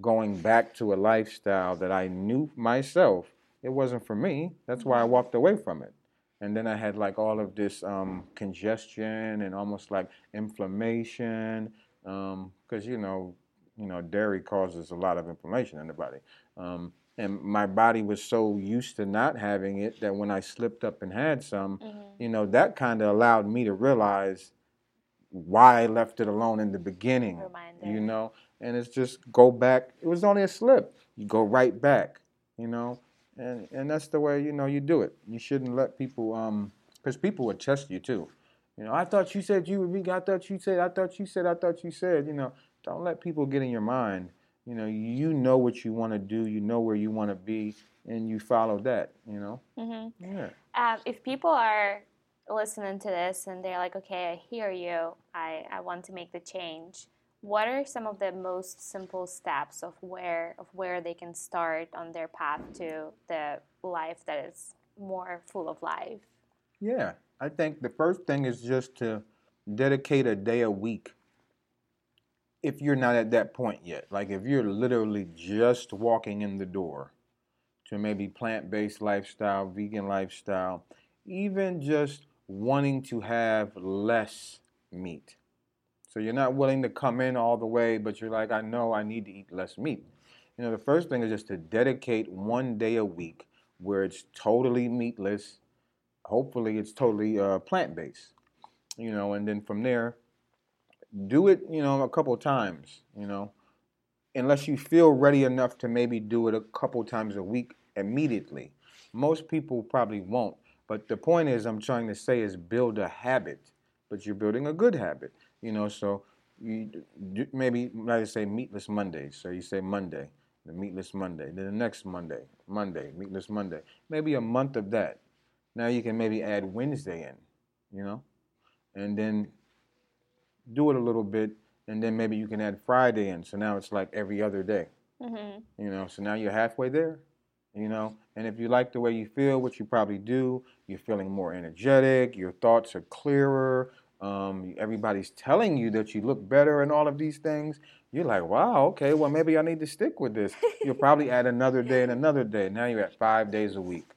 going back to a lifestyle that I knew myself it wasn't for me. That's why I mm-hmm. walked away from it. And then I had like all of this um, congestion and almost like inflammation, because um, you know you know, dairy causes a lot of inflammation in the body. Um, and my body was so used to not having it that when I slipped up and had some, mm-hmm. you know, that kind of allowed me to realize why I left it alone in the beginning. Reminder. You know, and it's just go back. It was only a slip. You go right back. You know, and and that's the way you know you do it. You shouldn't let people um because people would test you too. You know, I thought you said you would be. I thought you said. I thought you said. I thought you said. You know, don't let people get in your mind. You know, you know what you want to do, you know where you want to be, and you follow that. You know. Mm-hmm. Yeah. Um, if people are listening to this and they're like, okay, I hear you, I, I want to make the change. What are some of the most simple steps of where of where they can start on their path to the life that is more full of life? Yeah, I think the first thing is just to dedicate a day a week if you're not at that point yet, like if you're literally just walking in the door to maybe plant based lifestyle, vegan lifestyle, even just wanting to have less meat. So you're not willing to come in all the way, but you're like, I know I need to eat less meat. You know, the first thing is just to dedicate one day a week where it's totally meatless. Hopefully, it's totally uh, plant based. You know, and then from there, do it, you know, a couple times, you know, unless you feel ready enough to maybe do it a couple times a week immediately. Most people probably won't. But the point is, I'm trying to say is build a habit, but you're building a good habit, you know. So you maybe like I say meatless Mondays. So you say Monday, the meatless Monday. Then the next Monday, Monday, meatless Monday. Maybe a month of that. Now you can maybe add Wednesday in, you know, and then do it a little bit, and then maybe you can add Friday in. So now it's like every other day. Mm-hmm. You know, so now you're halfway there. You know, and if you like the way you feel, which you probably do, you're feeling more energetic, your thoughts are clearer, Um, everybody's telling you that you look better and all of these things. You're like, wow, okay, well maybe I need to stick with this. You'll probably add another day and another day. Now you're at five days a week.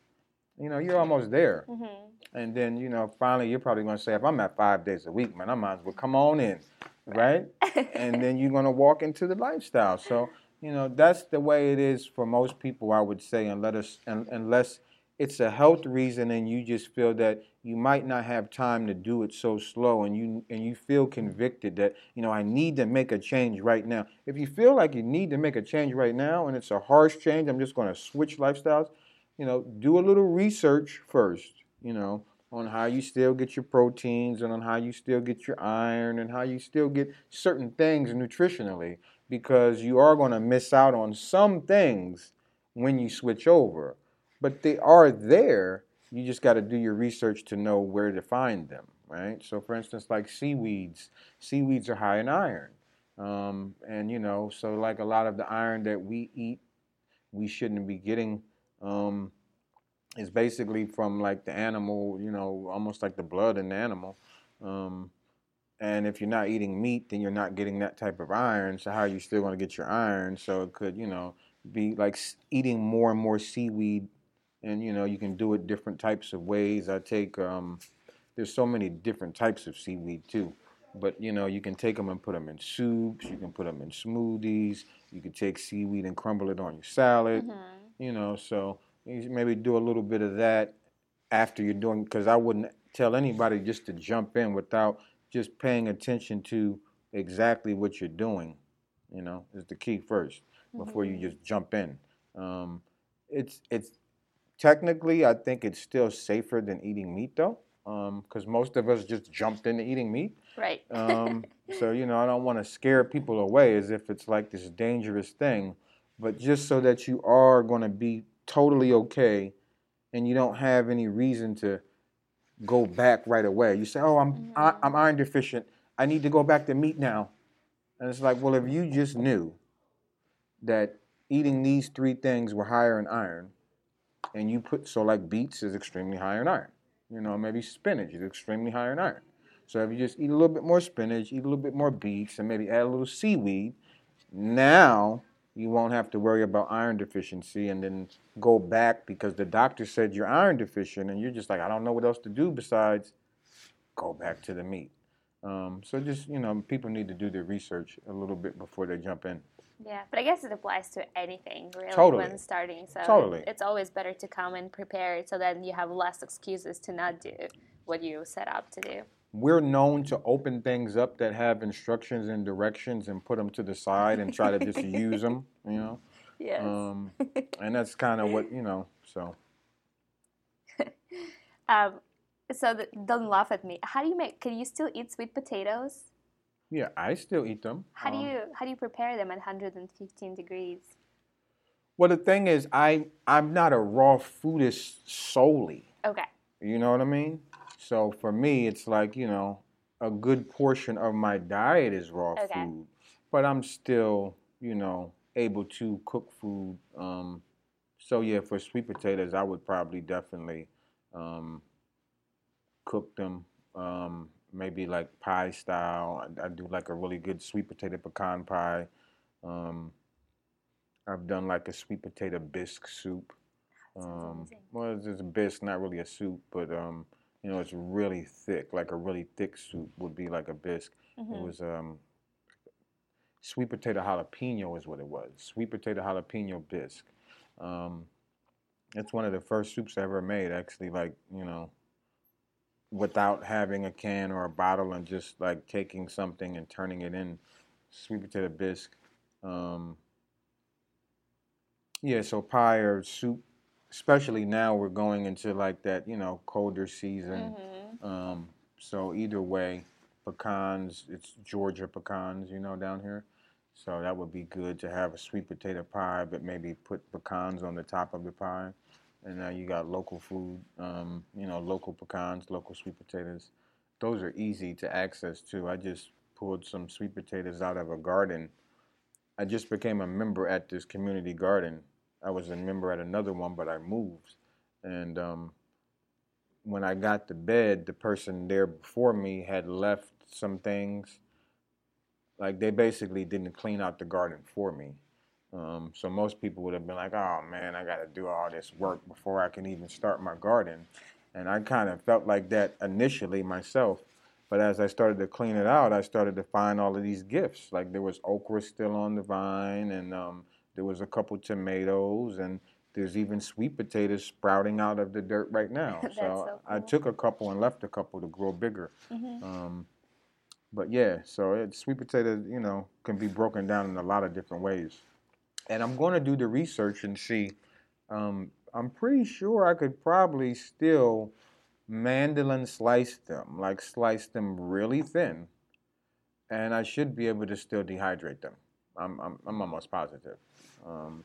You know, you're almost there. Mm-hmm. And then, you know, finally you're probably going to say, if I'm at five days a week, man, I might as well come on in, right? and then you're going to walk into the lifestyle. So, you know, that's the way it is for most people, I would say, unless, unless it's a health reason and you just feel that you might not have time to do it so slow and you and you feel convicted that you know I need to make a change right now. If you feel like you need to make a change right now and it's a harsh change, I'm just going to switch lifestyles, you know, do a little research first, you know, on how you still get your proteins and on how you still get your iron and how you still get certain things nutritionally because you are going to miss out on some things when you switch over but they are there. You just got to do your research to know where to find them, right? So, for instance, like seaweeds, seaweeds are high in iron. Um, and, you know, so like a lot of the iron that we eat, we shouldn't be getting. Um, is basically from like the animal, you know, almost like the blood in the animal. Um, and if you're not eating meat, then you're not getting that type of iron. So how are you still going to get your iron? So it could, you know, be like eating more and more seaweed and you know you can do it different types of ways. I take um, there's so many different types of seaweed too, but you know you can take them and put them in soups. You can put them in smoothies. You can take seaweed and crumble it on your salad. Mm-hmm. You know, so you maybe do a little bit of that after you're doing because I wouldn't tell anybody just to jump in without just paying attention to exactly what you're doing. You know, is the key 1st before mm-hmm. you just jump in. Um, it's it's technically, I think it's still safer than eating meat, though, because um, most of us just jumped into eating meat. Right. um, so you know, I don't want to scare people away as if it's like this dangerous thing, but just so that you are going to be totally okay, and you don't have any reason to go back right away. You say, "Oh, I'm mm-hmm. I, I'm iron deficient. I need to go back to meat now," and it's like, well, if you just knew that eating these three things were higher in iron and you put so like beets is extremely high in iron. You know, maybe spinach is extremely high in iron. So if you just eat a little bit more spinach, eat a little bit more beets, and maybe add a little seaweed, now you won't have to worry about iron deficiency and then go back because the doctor said you're iron deficient, and you're just like, I don't know what else to do besides go back to the meat. Um, so just you know, people need to do their research a little bit before they jump in. Yeah, but I guess it applies to anything really totally. when starting. So totally. it's always better to come and prepare so that you have less excuses to not do what you set up to do. We're known to open things up that have instructions and directions and put them to the side and try to just use them, you know. Yes. Um, and that's kind of what you know. So. um, so the, don't laugh at me. How do you make? Can you still eat sweet potatoes? Yeah, I still eat them. How do um, you how do you prepare them at 115 degrees? Well, the thing is, I I'm not a raw foodist solely. Okay. You know what I mean? So for me, it's like you know, a good portion of my diet is raw okay. food, but I'm still you know able to cook food. Um, so yeah, for sweet potatoes, I would probably definitely um, cook them. Um, maybe like pie style. I, I, do like a really good sweet potato pecan pie. Um, I've done like a sweet potato bisque soup. Um, well, it's just a bisque, not really a soup, but um, you know, it's really thick. Like a really thick soup would be like a bisque. Mm-hmm. It was um, sweet potato jalapeno is what it was. Sweet potato jalapeno bisque. Um, it's one of the first soups I ever made. Actually, like you know, without having a can or a bottle and just like taking something and turning it in sweet potato bisque. Um, yeah, so pie or soup, especially now we're going into like that, you know, colder season. Mm-hmm. Um, so either way, pecans, it's Georgia pecans, you know, down here. So that would be good to have a sweet potato pie, but maybe put pecans on the top of the pie and now you got local food, um, you know, local pecans, local sweet potatoes. Those are easy to access too. I just pulled some sweet potatoes out of a garden. I just became a member at this community garden. I was a member at another one, but I moved, and um, when I got to bed, the person there before me had left some things. Like they basically didn't clean out the garden for me. Um, so most people would have been like, "Oh man, I got to do all this work before I can even start my garden," and I kind of felt like that initially myself. But as I started to clean it out, I started to find all of these gifts. Like there was okra still on the vine, and um, there was a couple tomatoes, and there's even sweet potatoes sprouting out of the dirt right now. so, so cool. I took a couple and left a couple to grow bigger. Mm-hmm. Um, but yeah, so it, sweet potatoes, you know, can be broken down in a lot of different ways. And I'm going to do the research and see. Um, I'm pretty sure I could probably still mandolin slice them, like slice them really thin, and I should be able to still dehydrate them. I'm I'm, I'm almost positive. Um,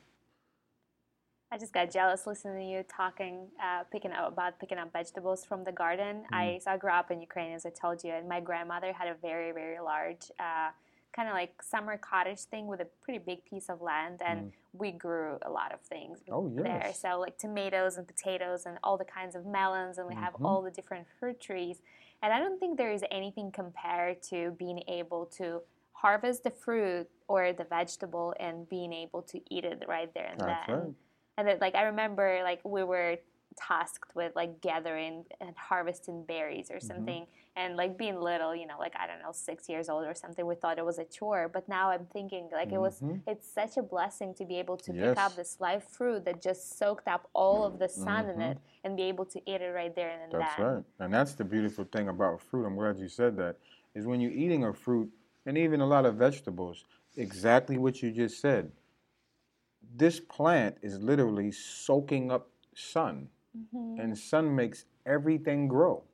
I just got jealous listening to you talking, uh, picking up about picking up vegetables from the garden. Mm. I so I grew up in Ukraine, as I told you, and my grandmother had a very very large. Uh, kind of like summer cottage thing with a pretty big piece of land and Mm. we grew a lot of things Oh, there so like tomatoes and potatoes and all the kinds of melons and we have Mhm. all the different fruit trees and i don't think there is anything compared to being able to harvest the fruit or the vegetable and being able to eat it right there and That's then right. and then, like I remember, like we were tasked with like gathering and harvesting berries or Mm-hmm. something, and like being little, you know, like I don't know, six years old or something. We thought it was a chore, but now I'm thinking like it was. Mhm. It's such a blessing to be able to pick up this live fruit that just soaked up all of the sun in Mhm. it and be able to eat it right there and That's right. And that's the beautiful thing about fruit. I'm glad you said that. Is when you're eating a fruit and even a lot of vegetables, exactly what you just said. This plant is literally soaking up sun, Mhm. and sun makes everything grow.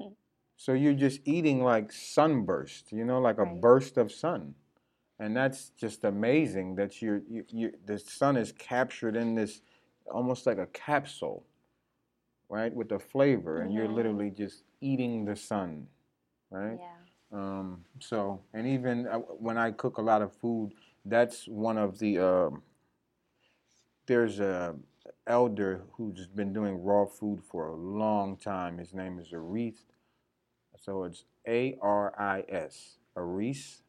So you're just eating like sunburst, you know, like a Right. burst of sun. And that's just amazing that you're, you, you, the sun is captured in this almost like a capsule, right, with the flavor, and you're literally just eating the sun, right? Yeah. Um, so, and even uh, when I cook a lot of food, that's one of the. Um, there's a elder who's been doing raw food for a long time. His name is Aris. So it's A R I S, Aris,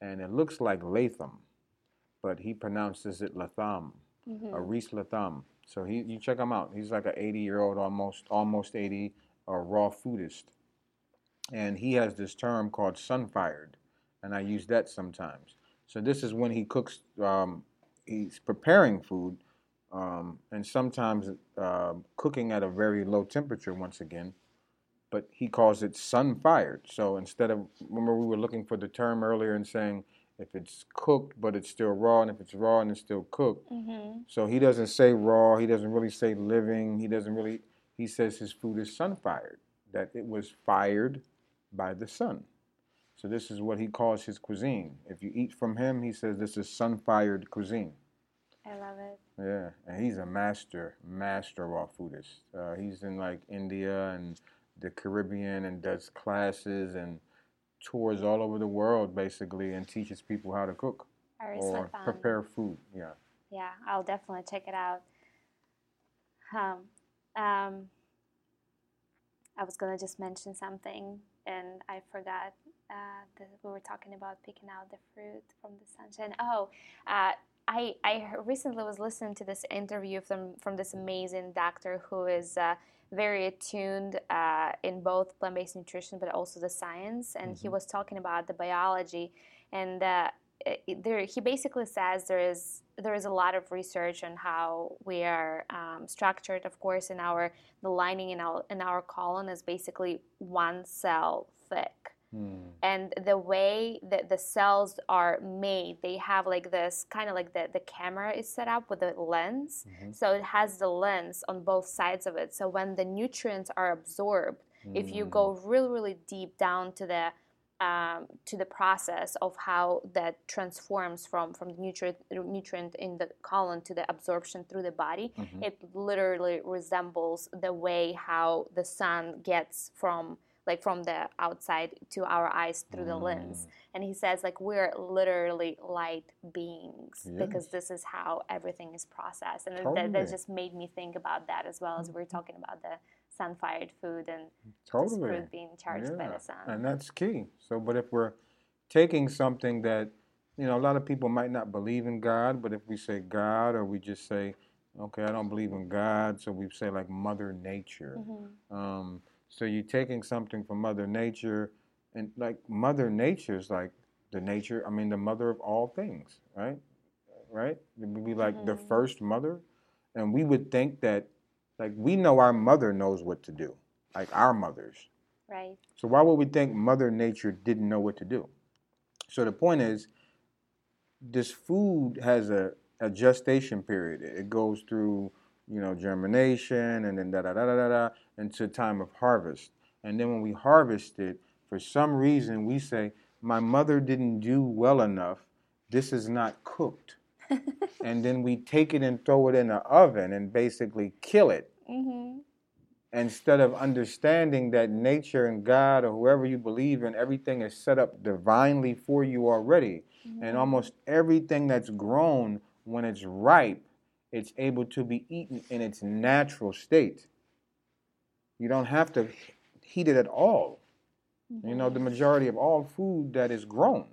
and it looks like Latham, but he pronounces it Latham. Mhm. Aris Latham. So he, you check him out. He's like an 80 year old, almost almost 80, a raw foodist, and he has this term called sun-fired, and I use that sometimes. So this is when he cooks. Um, he's preparing food, um, and sometimes uh, cooking at a very low temperature. Once again, but he calls it sun-fired. So instead of remember we were looking for the term earlier and saying if it's cooked but it's still raw, and if it's raw and it's still cooked. Mhm. So he doesn't say raw. He doesn't really say living. He doesn't really. He says his food is sun fired. That it was fired by the sun. So this is what he calls his cuisine. If you eat from him, he says this is sun fired cuisine. I love it. Yeah, and he's a master, master raw foodist. Uh, he's in like India and the Caribbean and does classes and tours all over the world basically and teaches people how to cook or prepare food. Yeah. Yeah, I'll definitely check it out. Um, um, I was gonna just mention something, and I forgot uh, that we were talking about picking out the fruit from the sunshine. Oh, uh, I I recently was listening to this interview from from this amazing doctor who is. Uh, very attuned uh, in both plant-based nutrition, but also the science, and he Mhm. was talking about the biology, and uh, it- there, he basically says there is there is a lot of research on how we are um, structured. Of course, in our the lining in our in our colon is basically one cell thick, Hmm. and the way that the cells are made, they have like this kind of like the the camera is set up with a lens, Mhm. so it has the lens on both sides of it. So when the nutrients are absorbed if you Mm. go really really deep down to the um, to the process of how that transforms from from the nutrient nutrient in the colon to the absorption through the body Mhm. it literally resembles the way how the sun gets from like from the outside to our eyes through the lens Mm. and he says like we're literally light beings because this is how everything is processed and that, Totally. that just made me think about that as well as we are talking about the sun-fired food and totally. fruit being charged yeah. by the sun. And that's key. So, but if we're taking something that, you know, a lot of people might not believe in God, but if we say God or we just say, okay, I don't believe in God, so we say like Mother Nature. Mm-hmm. Um, so you're taking something from Mother Nature, and like Mother Nature is like the nature, I mean, the mother of all things, right? Right? It would be like mm-hmm. the first mother. And we would think that, like, we know our mother knows what to do, like our mothers. Right. So why would we think Mother Nature didn't know what to do? So the point is, this food has a, a gestation period. It goes through, you know, germination and then da da da da da into time of harvest. And then when we harvest it, for some reason we say, my mother didn't do well enough. This is not cooked. and then we take it and throw it in the oven and basically kill it. Mm-hmm. Instead of understanding that nature and God or whoever you believe in, everything is set up divinely for you already. Mm-hmm. And almost everything that's grown, when it's ripe, it's able to be eaten in its natural state. You don't have to heat it at all. Mm-hmm. You know, the majority of all food that is grown.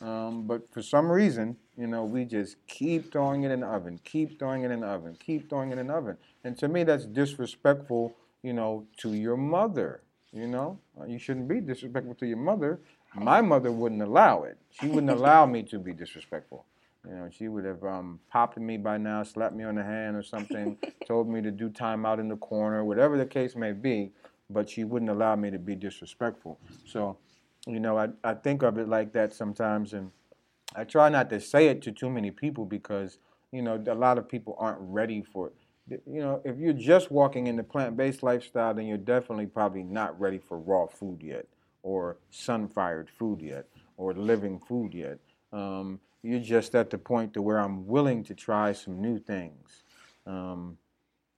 Um, but for some reason, you know, we just keep throwing it in the oven, keep throwing it in the oven, keep throwing it in the oven. And to me, that's disrespectful, you know, to your mother. You know, uh, you shouldn't be disrespectful to your mother. My mother wouldn't allow it. She wouldn't allow me to be disrespectful. You know, she would have um, popped me by now, slapped me on the hand or something, told me to do time out in the corner, whatever the case may be but she wouldn't allow me to be disrespectful. So, you know, I, I think of it like that sometimes, and I try not to say it to too many people because, you know, a lot of people aren't ready for it. You know, if you're just walking in the plant based lifestyle, then you're definitely probably not ready for raw food yet, or sun fired food yet, or living food yet. Um, you're just at the point to where I'm willing to try some new things. Um,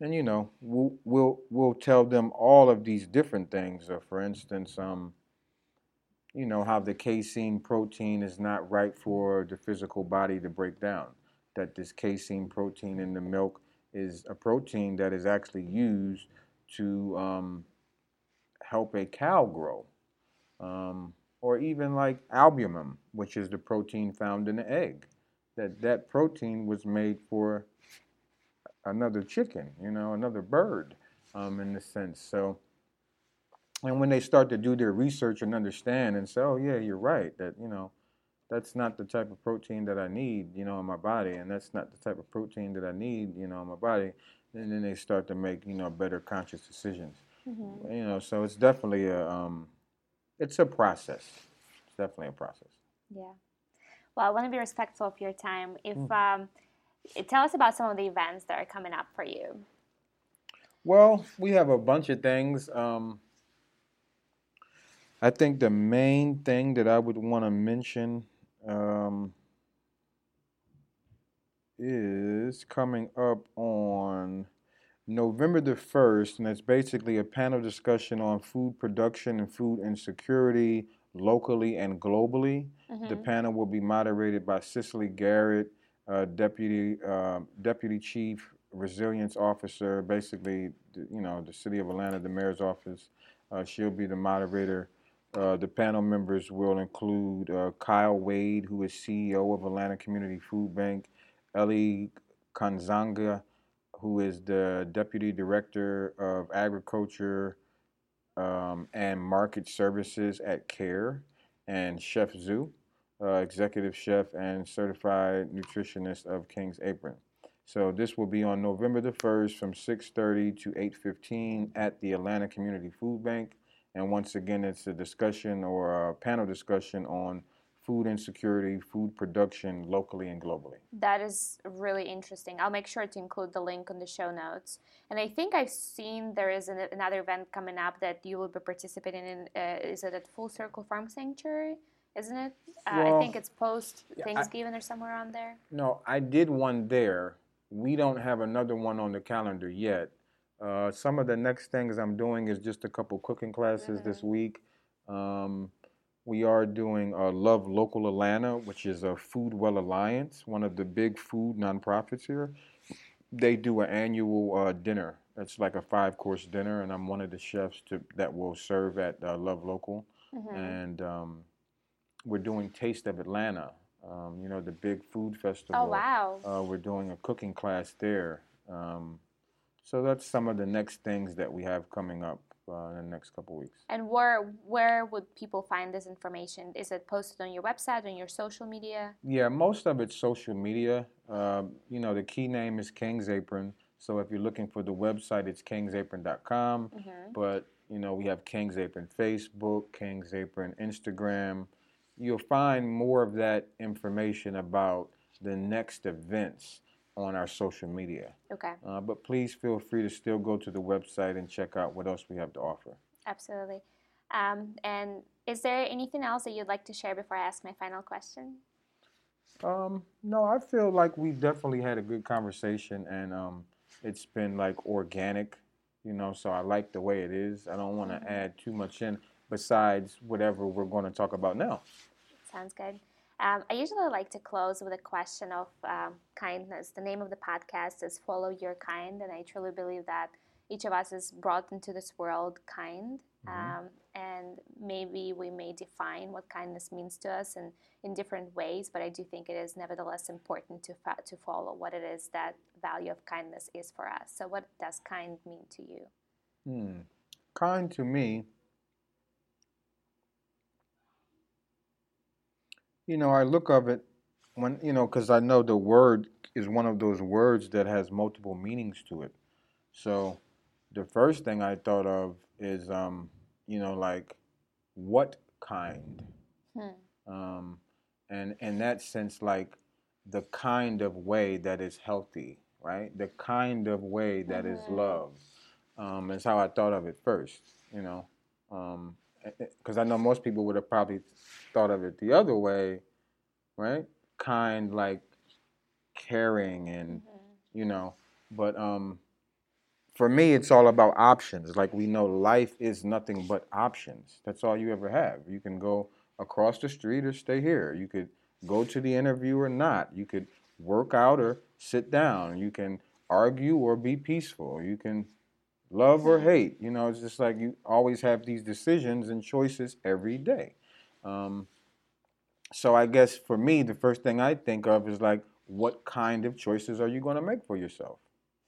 and you know we'll we'll we'll tell them all of these different things. For instance, um, you know how the casein protein is not right for the physical body to break down. That this casein protein in the milk is a protein that is actually used to um, help a cow grow, um, or even like albumin, which is the protein found in the egg. That that protein was made for another chicken, you know, another bird, um, in a sense. So, and when they start to do their research and understand and say, oh yeah, you're right, that you know, that's not the type of protein that I need, you know, in my body, and that's not the type of protein that I need, you know, in my body. And then they start to make, you know, better conscious decisions. Mm-hmm. You know, so it's definitely a, um, it's a process. It's definitely a process. Yeah. Well, I want to be respectful of your time. If mm. um, tell us about some of the events that are coming up for you. Well, we have a bunch of things. Um, I think the main thing that I would want to mention um, is coming up on November the 1st, and it's basically a panel discussion on food production and food insecurity locally and globally. Mm-hmm. The panel will be moderated by Cicely Garrett uh, deputy uh, deputy chief resilience officer, basically, you know, the city of Atlanta, the mayor's office. Uh, she'll be the moderator. Uh, the panel members will include uh, Kyle Waide, who is CEO of Atlanta Community Food Bank, Ellie Kanzanga, who is the deputy director of agriculture um, and market services at CARE, and Chef Zoo uh, executive chef and certified nutritionist of King's Apron. So this will be on November the 1st from 6:30 to 8:15 at the Atlanta Community Food Bank. And once again, it's a discussion or a panel discussion on food insecurity, food production locally and globally. That is really interesting. I'll make sure to include the link on the show notes. And I think I've seen there is an, another event coming up that you will be participating in. Uh, is it at Full Circle Farm Sanctuary? isn't it? Uh, well, I think it's post Thanksgiving or somewhere on there. No, I did one there. We don't have another one on the calendar yet. Uh, some of the next things I'm doing is just a couple cooking classes mm-hmm. this week. Um, we are doing uh, Love Local Atlanta, which is a Food Well Alliance, one of the big food nonprofits here. They do an annual uh, dinner it's like a five course dinner, and I'm one of the chefs to, that will serve at uh, Love Local. Mm-hmm. And um, we're doing Taste of Atlanta, um, you know, the big food festival. Oh, wow. Uh, we're doing a cooking class there. Um, so that's some of the next things that we have coming up uh, in the next couple weeks. And where where would people find this information? Is it posted on your website, on your social media? Yeah, most of it's social media. Uh, you know, the key name is King's Apron. So if you're looking for the website, it's kingsapron.com. Mm-hmm. But you know, we have King's Apron Facebook, King's Apron Instagram. You'll find more of that information about the next events on our social media. Okay. Uh, but please feel free to still go to the website and check out what else we have to offer. Absolutely. Um, and is there anything else that you'd like to share before I ask my final question? Um, no, I feel like we definitely had a good conversation and um, it's been like organic, you know, so I like the way it is. I don't want to mm-hmm. add too much in besides whatever we're going to talk about now. Sounds good. Um, I usually like to close with a question of um, kindness. The name of the podcast is Follow Your Kind, and I truly believe that each of us is brought into this world kind. Mm-hmm. Um, and maybe we may define what kindness means to us in, in different ways, but I do think it is nevertheless important to, fa- to follow what it is that value of kindness is for us. So, what does kind mean to you? Hmm. Kind to me You know, I look of it when you know because I know the word is one of those words that has multiple meanings to it. So the first thing I thought of is, um, you know, like what kind, hmm. um, and in that sense, like the kind of way that is healthy, right? The kind of way that mm-hmm. is love. Um, is how I thought of it first, you know. Um, because I know most people would have probably thought of it the other way, right? Kind, like caring, and mm-hmm. you know. But um, for me, it's all about options. Like we know, life is nothing but options. That's all you ever have. You can go across the street or stay here. You could go to the interview or not. You could work out or sit down. You can argue or be peaceful. You can love or hate. You know, it's just like you always have these decisions and choices every day. Um, so I guess for me, the first thing I think of is like, what kind of choices are you going to make for yourself?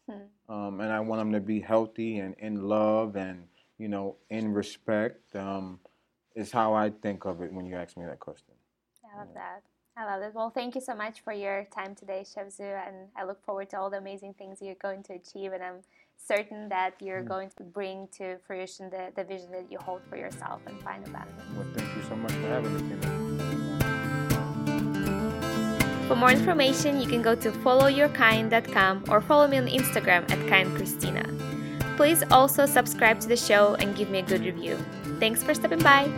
Hmm. Um, and I want them to be healthy and in love and you know in respect. Um, is how I think of it when you ask me that question. I love that. I love it. Well, thank you so much for your time today, Chef Zoo, and I look forward to all the amazing things you're going to achieve. And I'm certain that you're mm. going to bring to fruition the, the vision that you hold for yourself and find abundance. Well, thank you so much for having me. For more information, you can go to followyourkind.com or follow me on Instagram at kindchristina. Please also subscribe to the show and give me a good review. Thanks for stopping by.